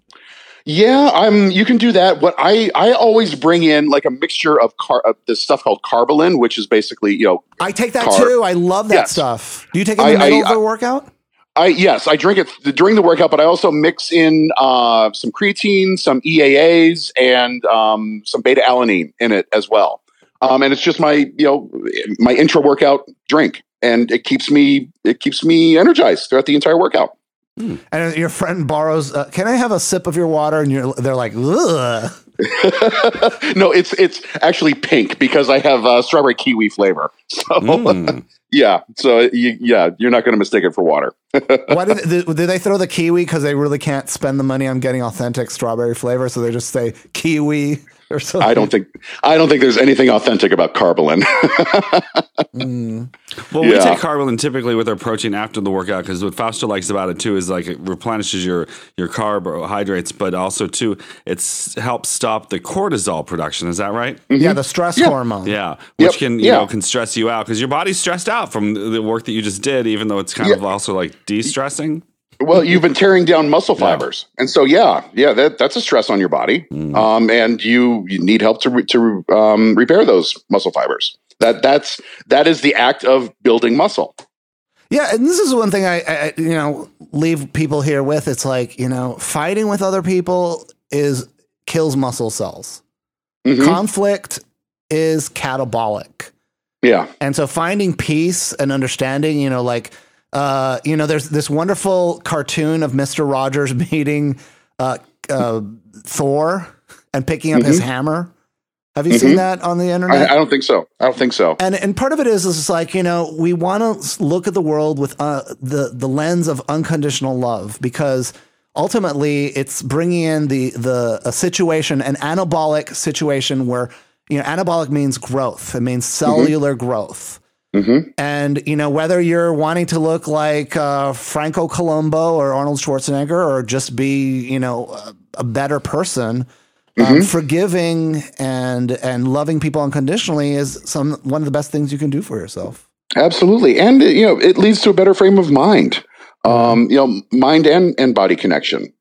Yeah, I'm. You can do that. What I I always bring in like a mixture of car of this stuff called Karbolyn, which is basically you know I take that Carb. too. I love that Yes. stuff. Do you take it in the I- middle I- of the workout? I yes I drink it during the workout, but I also mix in uh, some creatine, some EAAs, and um, some beta alanine in it as well. Um, and it's just my you know my intra workout drink, and it keeps me it keeps me energized throughout the entire workout. And your friend borrows, uh, can I have a sip of your water? And you're, they're like, ugh. no, it's it's actually pink because I have uh, strawberry kiwi flavor. So Mm. yeah, so you, yeah, you're not going to mistake it for water. Why did, did, did they throw the kiwi because they really can't spend the money on getting authentic strawberry flavor? So they just say kiwi or something. I don't think I don't think there's anything authentic about Karbolyn. Mm. Well, we take Karbolyn typically with our protein after the workout because what Fausto likes about it too is like it replenishes your your carbohydrates, but also too it helps stop the cortisol production. Is that right? Yeah, the stress Yeah. hormone. Yeah, which Yep. can you Yeah. know can stress you out because your body's stressed out from the the work that you just did, even though it's kind Yeah. of also like de-stressing. Well, you've been tearing down muscle fibers, and so yeah, yeah, that, that's a stress on your body, um, and you, you need help to re, to um, repair those muscle fibers. That that's that is the act of building muscle. Yeah, and this is one thing I, I you know leave people here with. It's like you know fighting with other people is kills muscle cells. Mhm. Conflict is catabolic. Yeah, And so finding peace and understanding, you know, like, uh, you know, there's this wonderful cartoon of Mr. Rogers meeting uh, uh, Thor and picking up his hammer. Have you seen Mhm. that on the internet? I don't think so. I don't think so. and and part of it is is like you know we want to look at the world with uh, the the lens of unconditional love because ultimately it's bringing in the the a situation an anabolic situation where you know anabolic means growth it means cellular growth hmm and you know whether you're wanting to look like uh, Franco Columbu or Arnold Schwarzenegger or just be you know a, a better person, um, forgiving and and loving people unconditionally is some one of the best things you can do for yourself. Absolutely, and you know, it leads to a better frame of mind. Um, you know, mind and and body connection.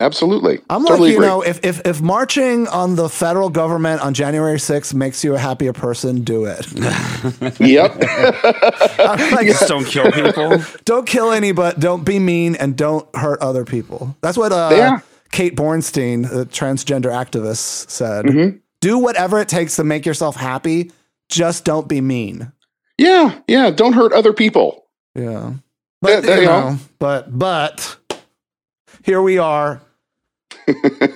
Absolutely. I'm like, you agree. know, if, if if marching on the federal government on January 6th makes you a happier person, do it. Yep. I'm like, Just don't kill people. don't kill anybody, don't be mean, and don't hurt other people. That's what uh, Yeah. Kate Bornstein, the transgender activist, said. Mm-hmm. Do whatever it takes to make yourself happy. Just don't be mean. yeah. Yeah. Don't hurt other people. Yeah. But, there you you know, but, but here we are.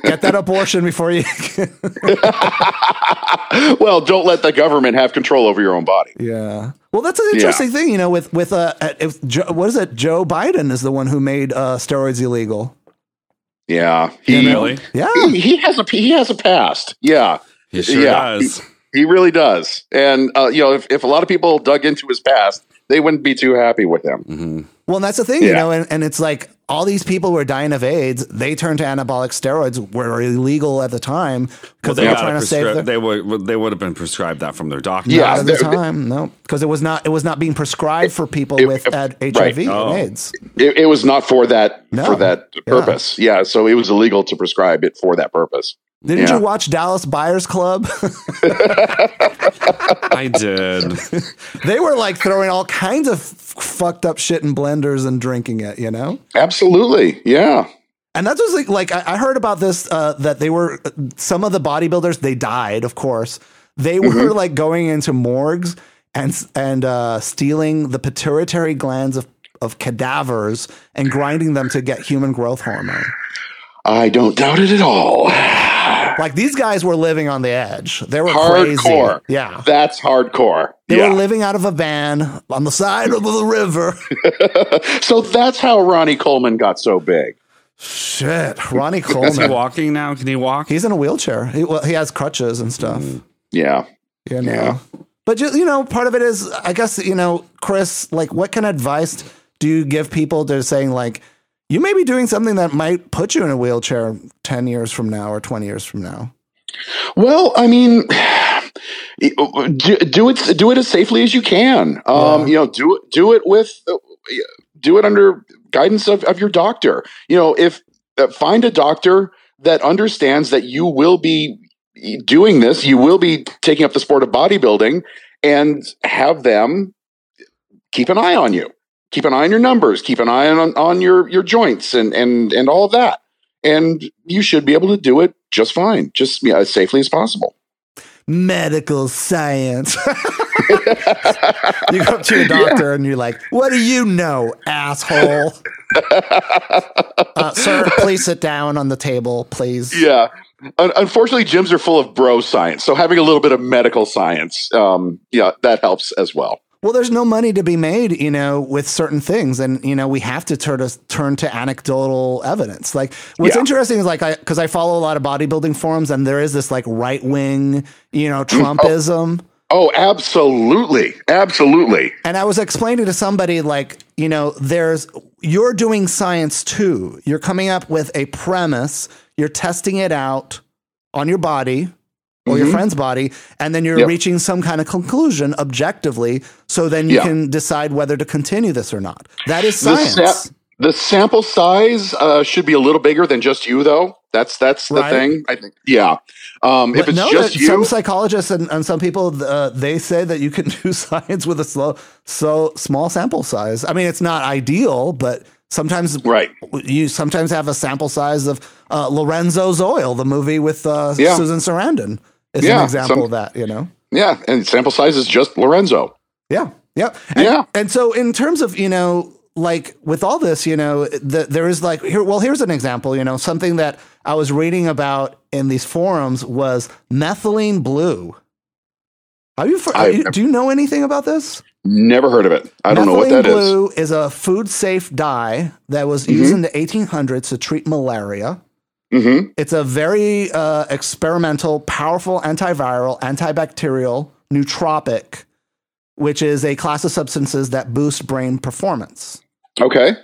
Get that abortion before you. well, don't let the government have control over your own body. yeah. Well, that's an interesting thing, you know, with, with, uh, if, Joe, what is it? Joe Biden is the one who made, uh, steroids illegal. Yeah. He, Really? Yeah. he, he has a he has a past. Yeah. He sure Yeah. does. He really does. And uh, you know, if, if a lot of people dug into his past, they wouldn't be too happy with him. Mm-hmm. Well, and that's the thing, you know, and, and it's like all these people were dying of AIDS, they turned to anabolic steroids, were illegal at the time because they, They, were trying to save their. they would they would have been prescribed that from their doctor. Yeah. Not at the time, no, because it was not it was not being prescribed for people it- with it- ad- right. HIV Oh. and AIDS. It, it was not for that No. for that purpose. Yeah. So it was illegal to prescribe it for that purpose. Didn't Yeah. you watch Dallas Buyers Club? I did. they were like throwing all kinds of f- fucked up shit in blenders and drinking it, you know. Absolutely. Yeah. And that's was like, like I, I heard about this uh, that they were some of the bodybuilders they died, of course. They were Mm-hmm. like going into morgues and and uh, stealing the pituitary glands of of cadavers and grinding them to get human growth hormone. I don't doubt it at all. Like these guys were living on the edge. They were Hardcore. crazy. Yeah. That's hardcore. They yeah. were living out of a van on the side of the river. so that's how Ronnie Coleman got so big. Shit, Ronnie Is he Coleman. walking now? Can he walk? He's in a wheelchair. He, well, he has crutches and stuff. Mm. Yeah. You know. Yeah. But just, you know, part of it is, I guess, you know, Chris, like, what kind of advice do you give people to saying, like, you may be doing something that might put you in a wheelchair 10 years from now or 20 years from now? Well, I mean, do, do it do it as safely as you can. Um, Yeah. You know, do it do it with uh, do it under guidance of, of your doctor. You know, if uh, find a doctor that understands that you will be doing this, you will be taking up the sport of bodybuilding, and have them keep an eye on you, keep an eye on your numbers, keep an eye on on your your joints, and and and all of that. And you should be able to do it just fine, just you know, as safely as possible. Medical science. you go up to your doctor and you're like, what do you know, asshole? uh, sir, please sit down on the table, please. Yeah. Un- unfortunately, gyms are full of bro science, so having a little bit of medical science, um, yeah, that helps as well. Well, there's no money to be made, you know, with certain things, and you know we have to turn to turn to anecdotal evidence. Like what's Yeah. interesting is like I because I follow a lot of bodybuilding forums, and there is this like right wing, you know, mm, oh. Trumpism. Oh, absolutely, absolutely. And I was explaining to somebody like, you know, there's you're doing science too. You're coming up with a premise, you're testing it out on your body or your friend's body, and then you're Mm-hmm. Yep. reaching some kind of conclusion objectively. So then you Yeah. can decide whether to continue this or not. That is The, science. sa- the sample size uh, should be a little bigger than just you, though. That's that's the Right. thing. I think. Yeah. Um, if it's no, just you, some psychologists and, and some people uh, they say that you can do science with a slow, so small sample size. I mean, it's not ideal, but sometimes right? you sometimes have a sample size of uh, Lorenzo's Oil, the movie with uh, Yeah. Susan Sarandon, is Yeah, an example some- of that. You know, Yeah, and sample size is just Lorenzo. yeah, yeah, and, Yeah. And so, in terms of you know, like with all this, you know, the, there is like here. Well, here's an example. You know, something that I was reading about in these forums was methylene blue. Are you, are you do you know anything about this? Never heard of it. I don't know what Methylene that is. blue is a food safe dye that was mm-hmm. used in the 1800s to treat malaria. Hmm It's a very uh, experimental, powerful antiviral, antibacterial, nootropic, which is a class of substances that boost brain performance. Okay.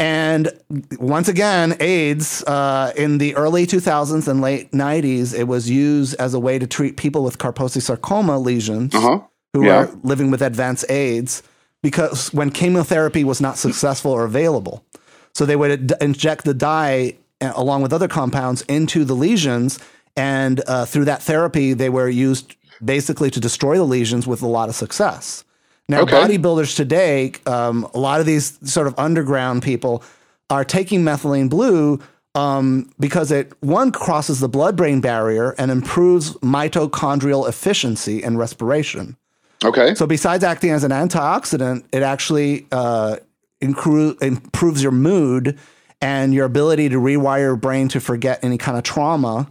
And once again, AIDS uh, in the early 2000s and late 90s, it was used as a way to treat people with Kaposi sarcoma lesions Uh huh. who Yeah. are living with advanced AIDS because when chemotherapy was not successful or available. So they would inject the dye along with other compounds into the lesions. And uh, through that therapy, they were used basically to destroy the lesions with a lot of success. Now, Okay. bodybuilders today, um, a lot of these sort of underground people are taking methylene blue um, because it one crosses the blood-brain barrier and improves mitochondrial efficiency and respiration. Okay. So besides acting as an antioxidant, it actually uh, improves your mood and your ability to rewire your brain to forget any kind of trauma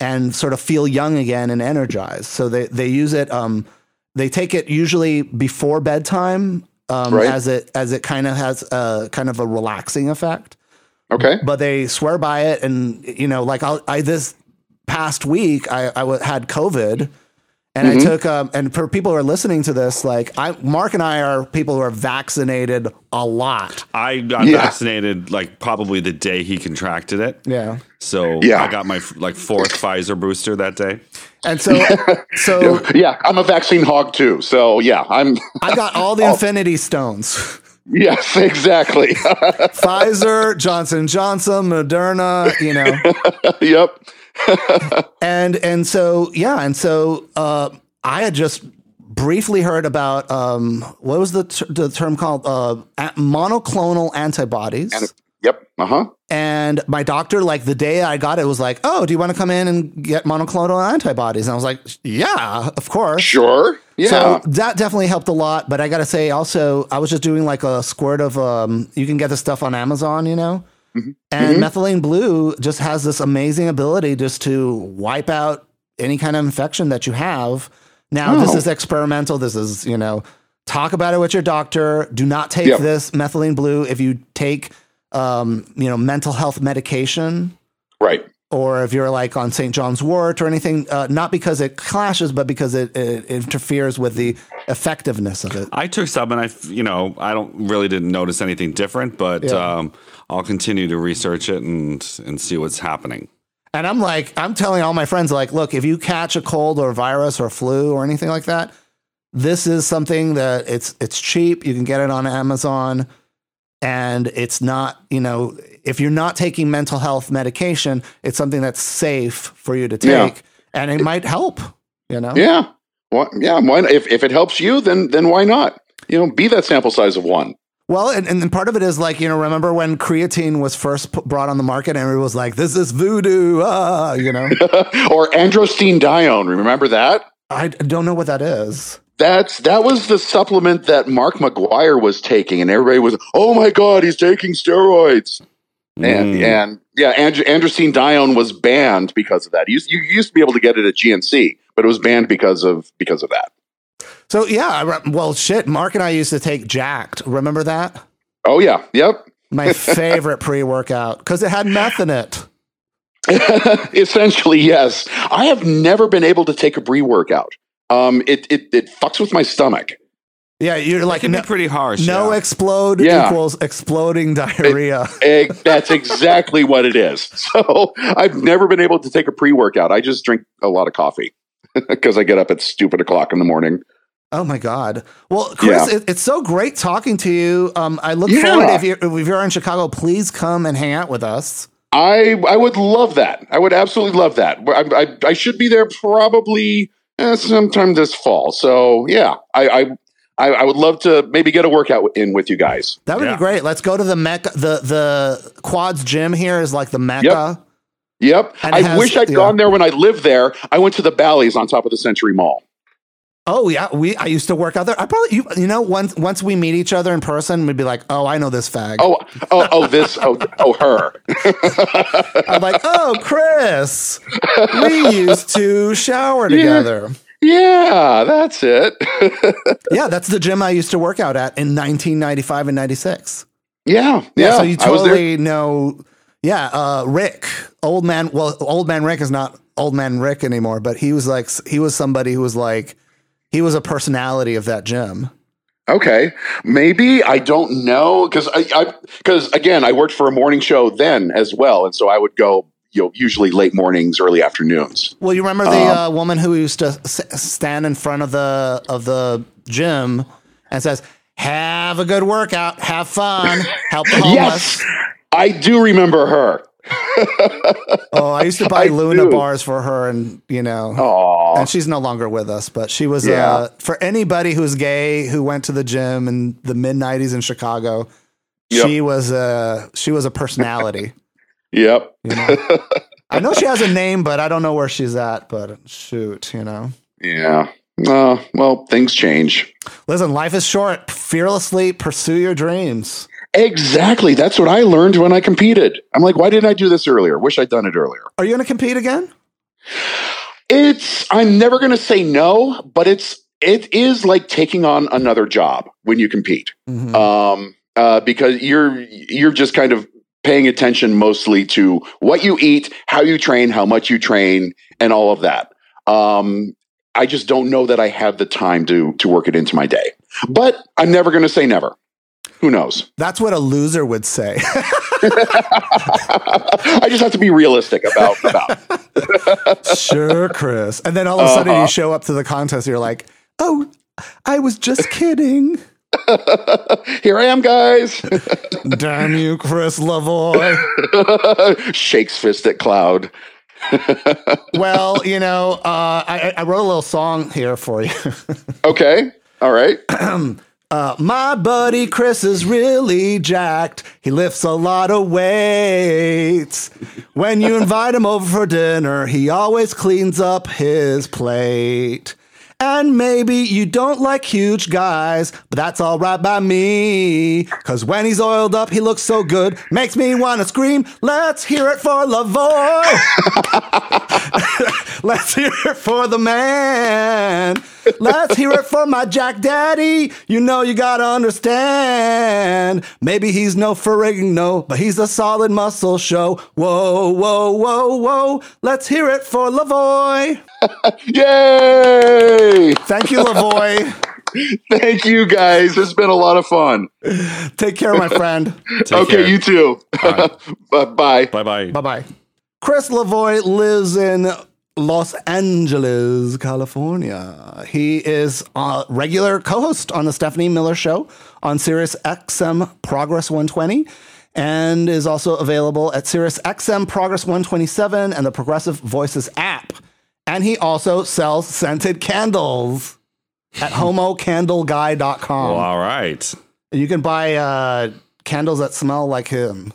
and sort of feel young again and energized. So they, they use it. Um, they take it usually before bedtime um, Right. as it as it kind of has a kind of a relaxing effect Okay. but they swear by it. And you know, like I'll, I this past week, I, had COVID, and I took um, and for people who are listening to this, like I, Mark and I are people who are vaccinated a lot. I got Yeah. vaccinated like probably the day he contracted it. Yeah, So Yeah. I got my like fourth Pfizer booster that day. and so so Yeah, I'm a vaccine hog too. So yeah, I'm. I got all the Infinity Stones. Yes, exactly. Pfizer, Johnson Johnson, Moderna, you know. yep. And and so yeah, and so uh, I had just briefly heard about um, what was the ter- the term called uh, a- monoclonal antibodies. Yep. Uh huh. And my doctor, like the day I got it, was like, "Oh, do you want to come in and get monoclonal antibodies?" And I was like, "Yeah, of course." Sure. Yeah. So that definitely helped a lot. But I got to say, also, I was just doing like a squirt of. Um, you can get the stuff on Amazon, you know. Mm-hmm. And methylene blue just has this amazing ability just to wipe out any kind of infection that you have. Now, this Oh. is experimental. This is, you know, talk about it with your doctor. Do not take Yep. this methylene blue if you take, um, you know, mental health medication right. or if you're like on St. John's wort or anything, uh, not because it clashes, but because it, it interferes with the effectiveness of it. I took some and I, you know, I don't really didn't notice anything different, but Yeah. um, I'll continue to research it and and see what's happening. And I'm like, I'm telling all my friends, like, look, if you catch a cold or a virus or flu or anything like that, this is something that it's it's cheap. You can get it on Amazon, and it's not, you know, if you're not taking mental health medication, it's something that's safe for you to take, Yeah. and it might help. You know, Yeah. What? Yeah. Why? If if it helps you, then then why not? You know, be that sample size of one. Well, and, and part of it is like, you know, remember when creatine was first p- brought on the market and everyone was like, this is voodoo, ah, you know? or androstenedione. Remember that? I don't know what that is. That's that was the supplement that Mark McGwire was taking, and everybody was, "Oh my God, he's taking steroids!" And Mm. and yeah, and, androstenedione was banned because of that. You, used- you used to be able to get it at GNC, but it was banned because of because of that. So, yeah, I re- well, shit, Mark and I used to take Jacked. Remember that? Oh yeah, yep. My favorite pre workout because it had meth in it. Essentially, yes. I have never been able to take a pre workout. Um, it, it it fucks with my stomach. Yeah, you're It like, can no, be pretty harsh. no yeah. explode Yeah. equals exploding diarrhea. Eh, that's exactly what it is. So I've never been able to take a pre workout. I just drink a lot of coffee because I get up at stupid o'clock in the morning. Oh my God. Well, Chris, Yeah. it, it's so great talking to you. Um, I look Yeah. forward, if you're, if you're in Chicago, please come and hang out with us. I I would love that. I would absolutely love that. I I, I should be there probably eh, sometime this fall. So yeah, I, I I I would love to maybe get a workout in with you guys. That would Yeah. be great. Let's go to the Mecca. The the Quads gym here is like the Mecca. Yep. And it I has- wish I'd yeah. gone there when I lived there. I went to the Bally's on top of the Century Mall. Oh yeah, we I used to work out there. I probably you, you know once once we meet each other in person, we'd be like, oh, I know this fag. Oh, oh, oh, this, oh, oh, her. I'm like, oh, Chris, we used to shower together. Yeah, that's it. Yeah, that's the gym I used to work out at in 1995 and 96. yeah, yeah. so you I was there. totally know. Yeah, uh, Rick, old man. Well, old man Rick is not old man Rick anymore, but he was like he was somebody who was like he was a personality of that gym. Okay, maybe I don't know because I because again I worked for a morning show then as well, and so I would go you know usually late mornings, early afternoons. Well, you remember the uh, woman who used to s- stand in front of the of the gym and says, "Have a good workout, have fun, help the homeless." Yes, I do remember her. oh, I used to buy I Luna do. bars for her, and you know, Aw. and she's no longer with us. But she was Yeah. uh, for anybody who's gay who went to the gym in the mid '90s in Chicago. Yep. She was a she was a personality. Yep. You know? I know she has a name, but I don't know where she's at. But shoot, you know. Yeah. Uh, well, things change. Listen, life is short. Fearlessly pursue your dreams. Exactly. That's what I learned when I competed. I'm like, why didn't I do this earlier? Wish I'd done it earlier. Are you going to compete again? It's I'm never going to say no, but it's it is like taking on another job when you compete. Mhm. Um uh because you're you're just kind of paying attention mostly to what you eat, how you train, how much you train and all of that. Um I just don't know that I have the time to to work it into my day. But I'm never going to say never. Who knows? That's what a loser would say. I just have to be realistic about about. sure, Chris. And then all of a sudden Uh-huh. you show up to the contest, you're like, oh, I was just kidding. Here I am, guys. Damn you, Chris Lavoie. Shakes fist at cloud. Well, you know, uh, I, I wrote a little song here for you. Okay. All right. Uh, my buddy Chris is really jacked. He lifts a lot of weights. When you invite him over for dinner, he always cleans up his plate. And maybe you don't like huge guys, but that's all right by me. Cause when he's oiled up, he looks so good, makes me want to scream, let's hear it for Lavoie. let's hear it for the man. Let's hear it for my Jack Daddy. You know you gotta understand. Maybe he's no Ferrigno, but he's a solid muscle show. Whoa, whoa, whoa, whoa. Let's hear it for Lavoie. Yay! Thank you, Lavoie. Thank you, guys. It's been a lot of fun. Take care, my friend. Okay, care. you too. right. Bye. Bye bye. Bye bye. Chris Lavoie lives in Los Angeles, California. He is a regular co host on the Stephanie Miller Show on Sirius XM Progress 120 and is also available at Sirius XM Progress 127 and the Progressive Voices app. And he also sells scented candles at homocandleguy.com. Well, all right. You can buy uh, candles that smell like him.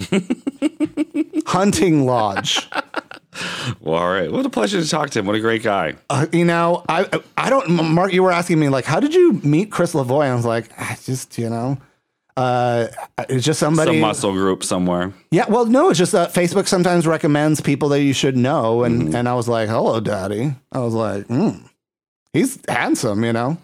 Hunting Lodge. Well, all right. What a pleasure to talk to him. What a great guy. Uh, you know, I I don't. Mark, you were asking me like, how did you meet Chris Lavoie? I was like, I just you know, uh, it's just somebody. Some muscle group somewhere. Yeah, well, no, it's just that Facebook sometimes recommends people that you should know, and and I was like, hello, daddy. I was like, hmm, he's handsome, you know,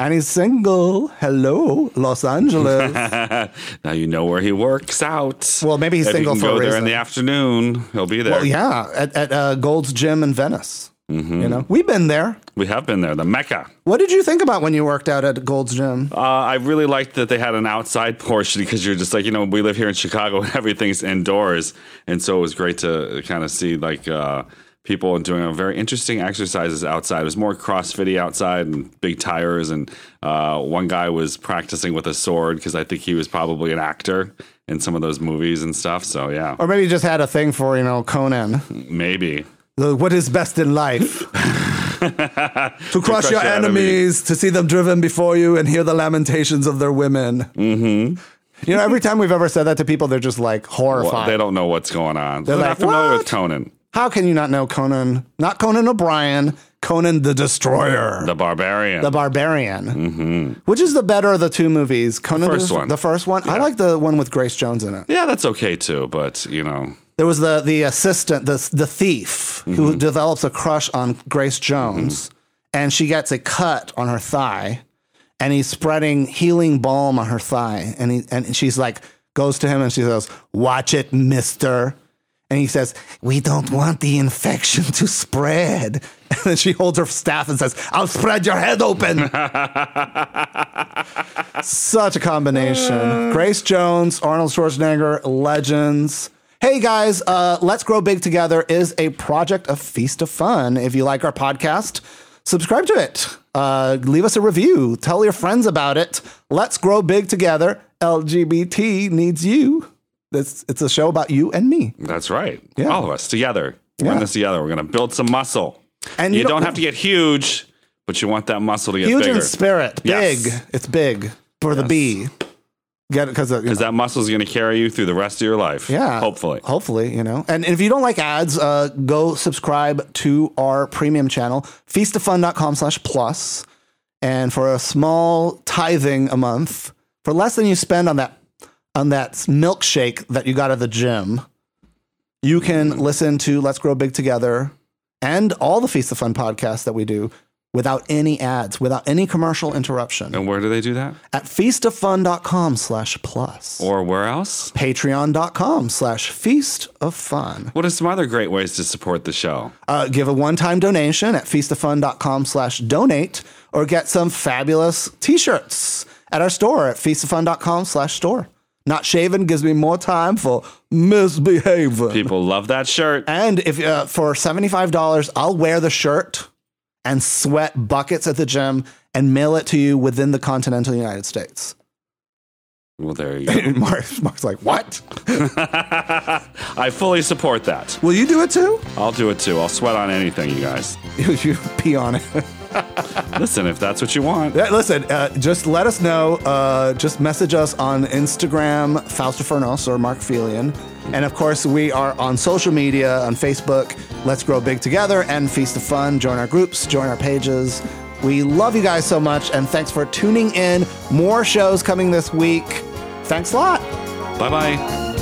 and he's single. Hello, Los Angeles. now you know where he works out. well, maybe he's if single you can for go a there in the afternoon, he'll be there. Well, yeah, at, at uh, Gold's Gym in Venice. Mhm. You know, we've been there. We have been there, the Mecca. What did you think about when you worked out at Gold's Gym? Uh, I really liked that they had an outside portion because you're just like, you know, we live here in Chicago and everything's indoors. And so it was great to kind of see like uh, people and doing very interesting exercises outside. It was more CrossFitty outside and big tires. And uh, one guy was practicing with a sword because I think he was probably an actor in some of those movies and stuff. So yeah, Or maybe just had a thing for, you know, Conan. maybe. The- What is best in life? to crush your your enemies, to see them driven before you, and hear the lamentations of their women. Mm-hmm. You know, every time we've ever said that to people, they're just like horrified. Well, they don't know what's going on. They're, like, not familiar "What?" with Conan, How can you not know Conan? Not Conan O'Brien, Conan the Destroyer, the barbarian. the Barbarian. Which is the better of the two movies? Conan Mm-hmm. first the, one. The first one. I like the one with Grace Jones in it. yeah, that's okay too. But, you know, There was the the assistant, the the thief, Mm-hmm. who develops a crush on Grace Jones, and she gets a cut on her thigh, and he's spreading healing balm on her thigh, and he and she's like goes to him and she says, "Watch it, Mister." And he says, We don't want the infection to spread. And then she holds her staff and says, I'll spread your head open. Such a combination. Grace Jones, Arnold Schwarzenegger, legends. Hey guys, uh, Let's Grow Big Together is a project of Feast of Fun. If you like our podcast, subscribe to it. Uh, leave us a review. Tell your friends about it. Let's grow big together. LGBT needs you. It's it's a show about you and me. That's right. Yeah. All of us together. We're in this together. We're going to build some muscle. And You, don't, have to get huge, but you want that muscle to get huge bigger. in spirit, Yes. big. It's big for the B. Get it because Because that muscle is going to carry you through the rest of your life. Yeah. Hopefully. Hopefully, you know. And if you don't like ads, uh, go subscribe to our premium channel, feastoffun.com slash plus. And for a small tithing a month, for less than you spend on that on that milkshake that you got at the gym, you can listen to Let's Grow Big Together and all the Feast of Fun podcasts that we do without any ads, without any commercial interruption And where do they do that? at feastoffun.com slash plus. Or where else? Patreon.com slash feast of fun. What are some other great ways to support the show? Uh, give a one-time donation at feastoffun.com slash donate or get some fabulous t-shirts at our store at feastoffun.com slash store. Not shaven gives me more time for misbehaving. People love that shirt. And if uh, for $75, I'll wear the shirt and sweat buckets at the gym and mail it to you within the continental United States. Well, there you go. Mark, Mark's like, what? I fully support that. Will you do it too? I'll do it too. I'll sweat on anything, you guys. You, you pee on it. Listen, if that's what you want. Yeah, listen, uh, just let us know. Uh, just message us on Instagram, Fausto Fernos or Marc Felion. And of course, we are on social media on Facebook, Let's Grow Big Together and Feast of Fun. Join our groups, join our pages. We love you guys so much, and thanks for tuning in. More shows coming this week. Thanks a lot. Bye bye.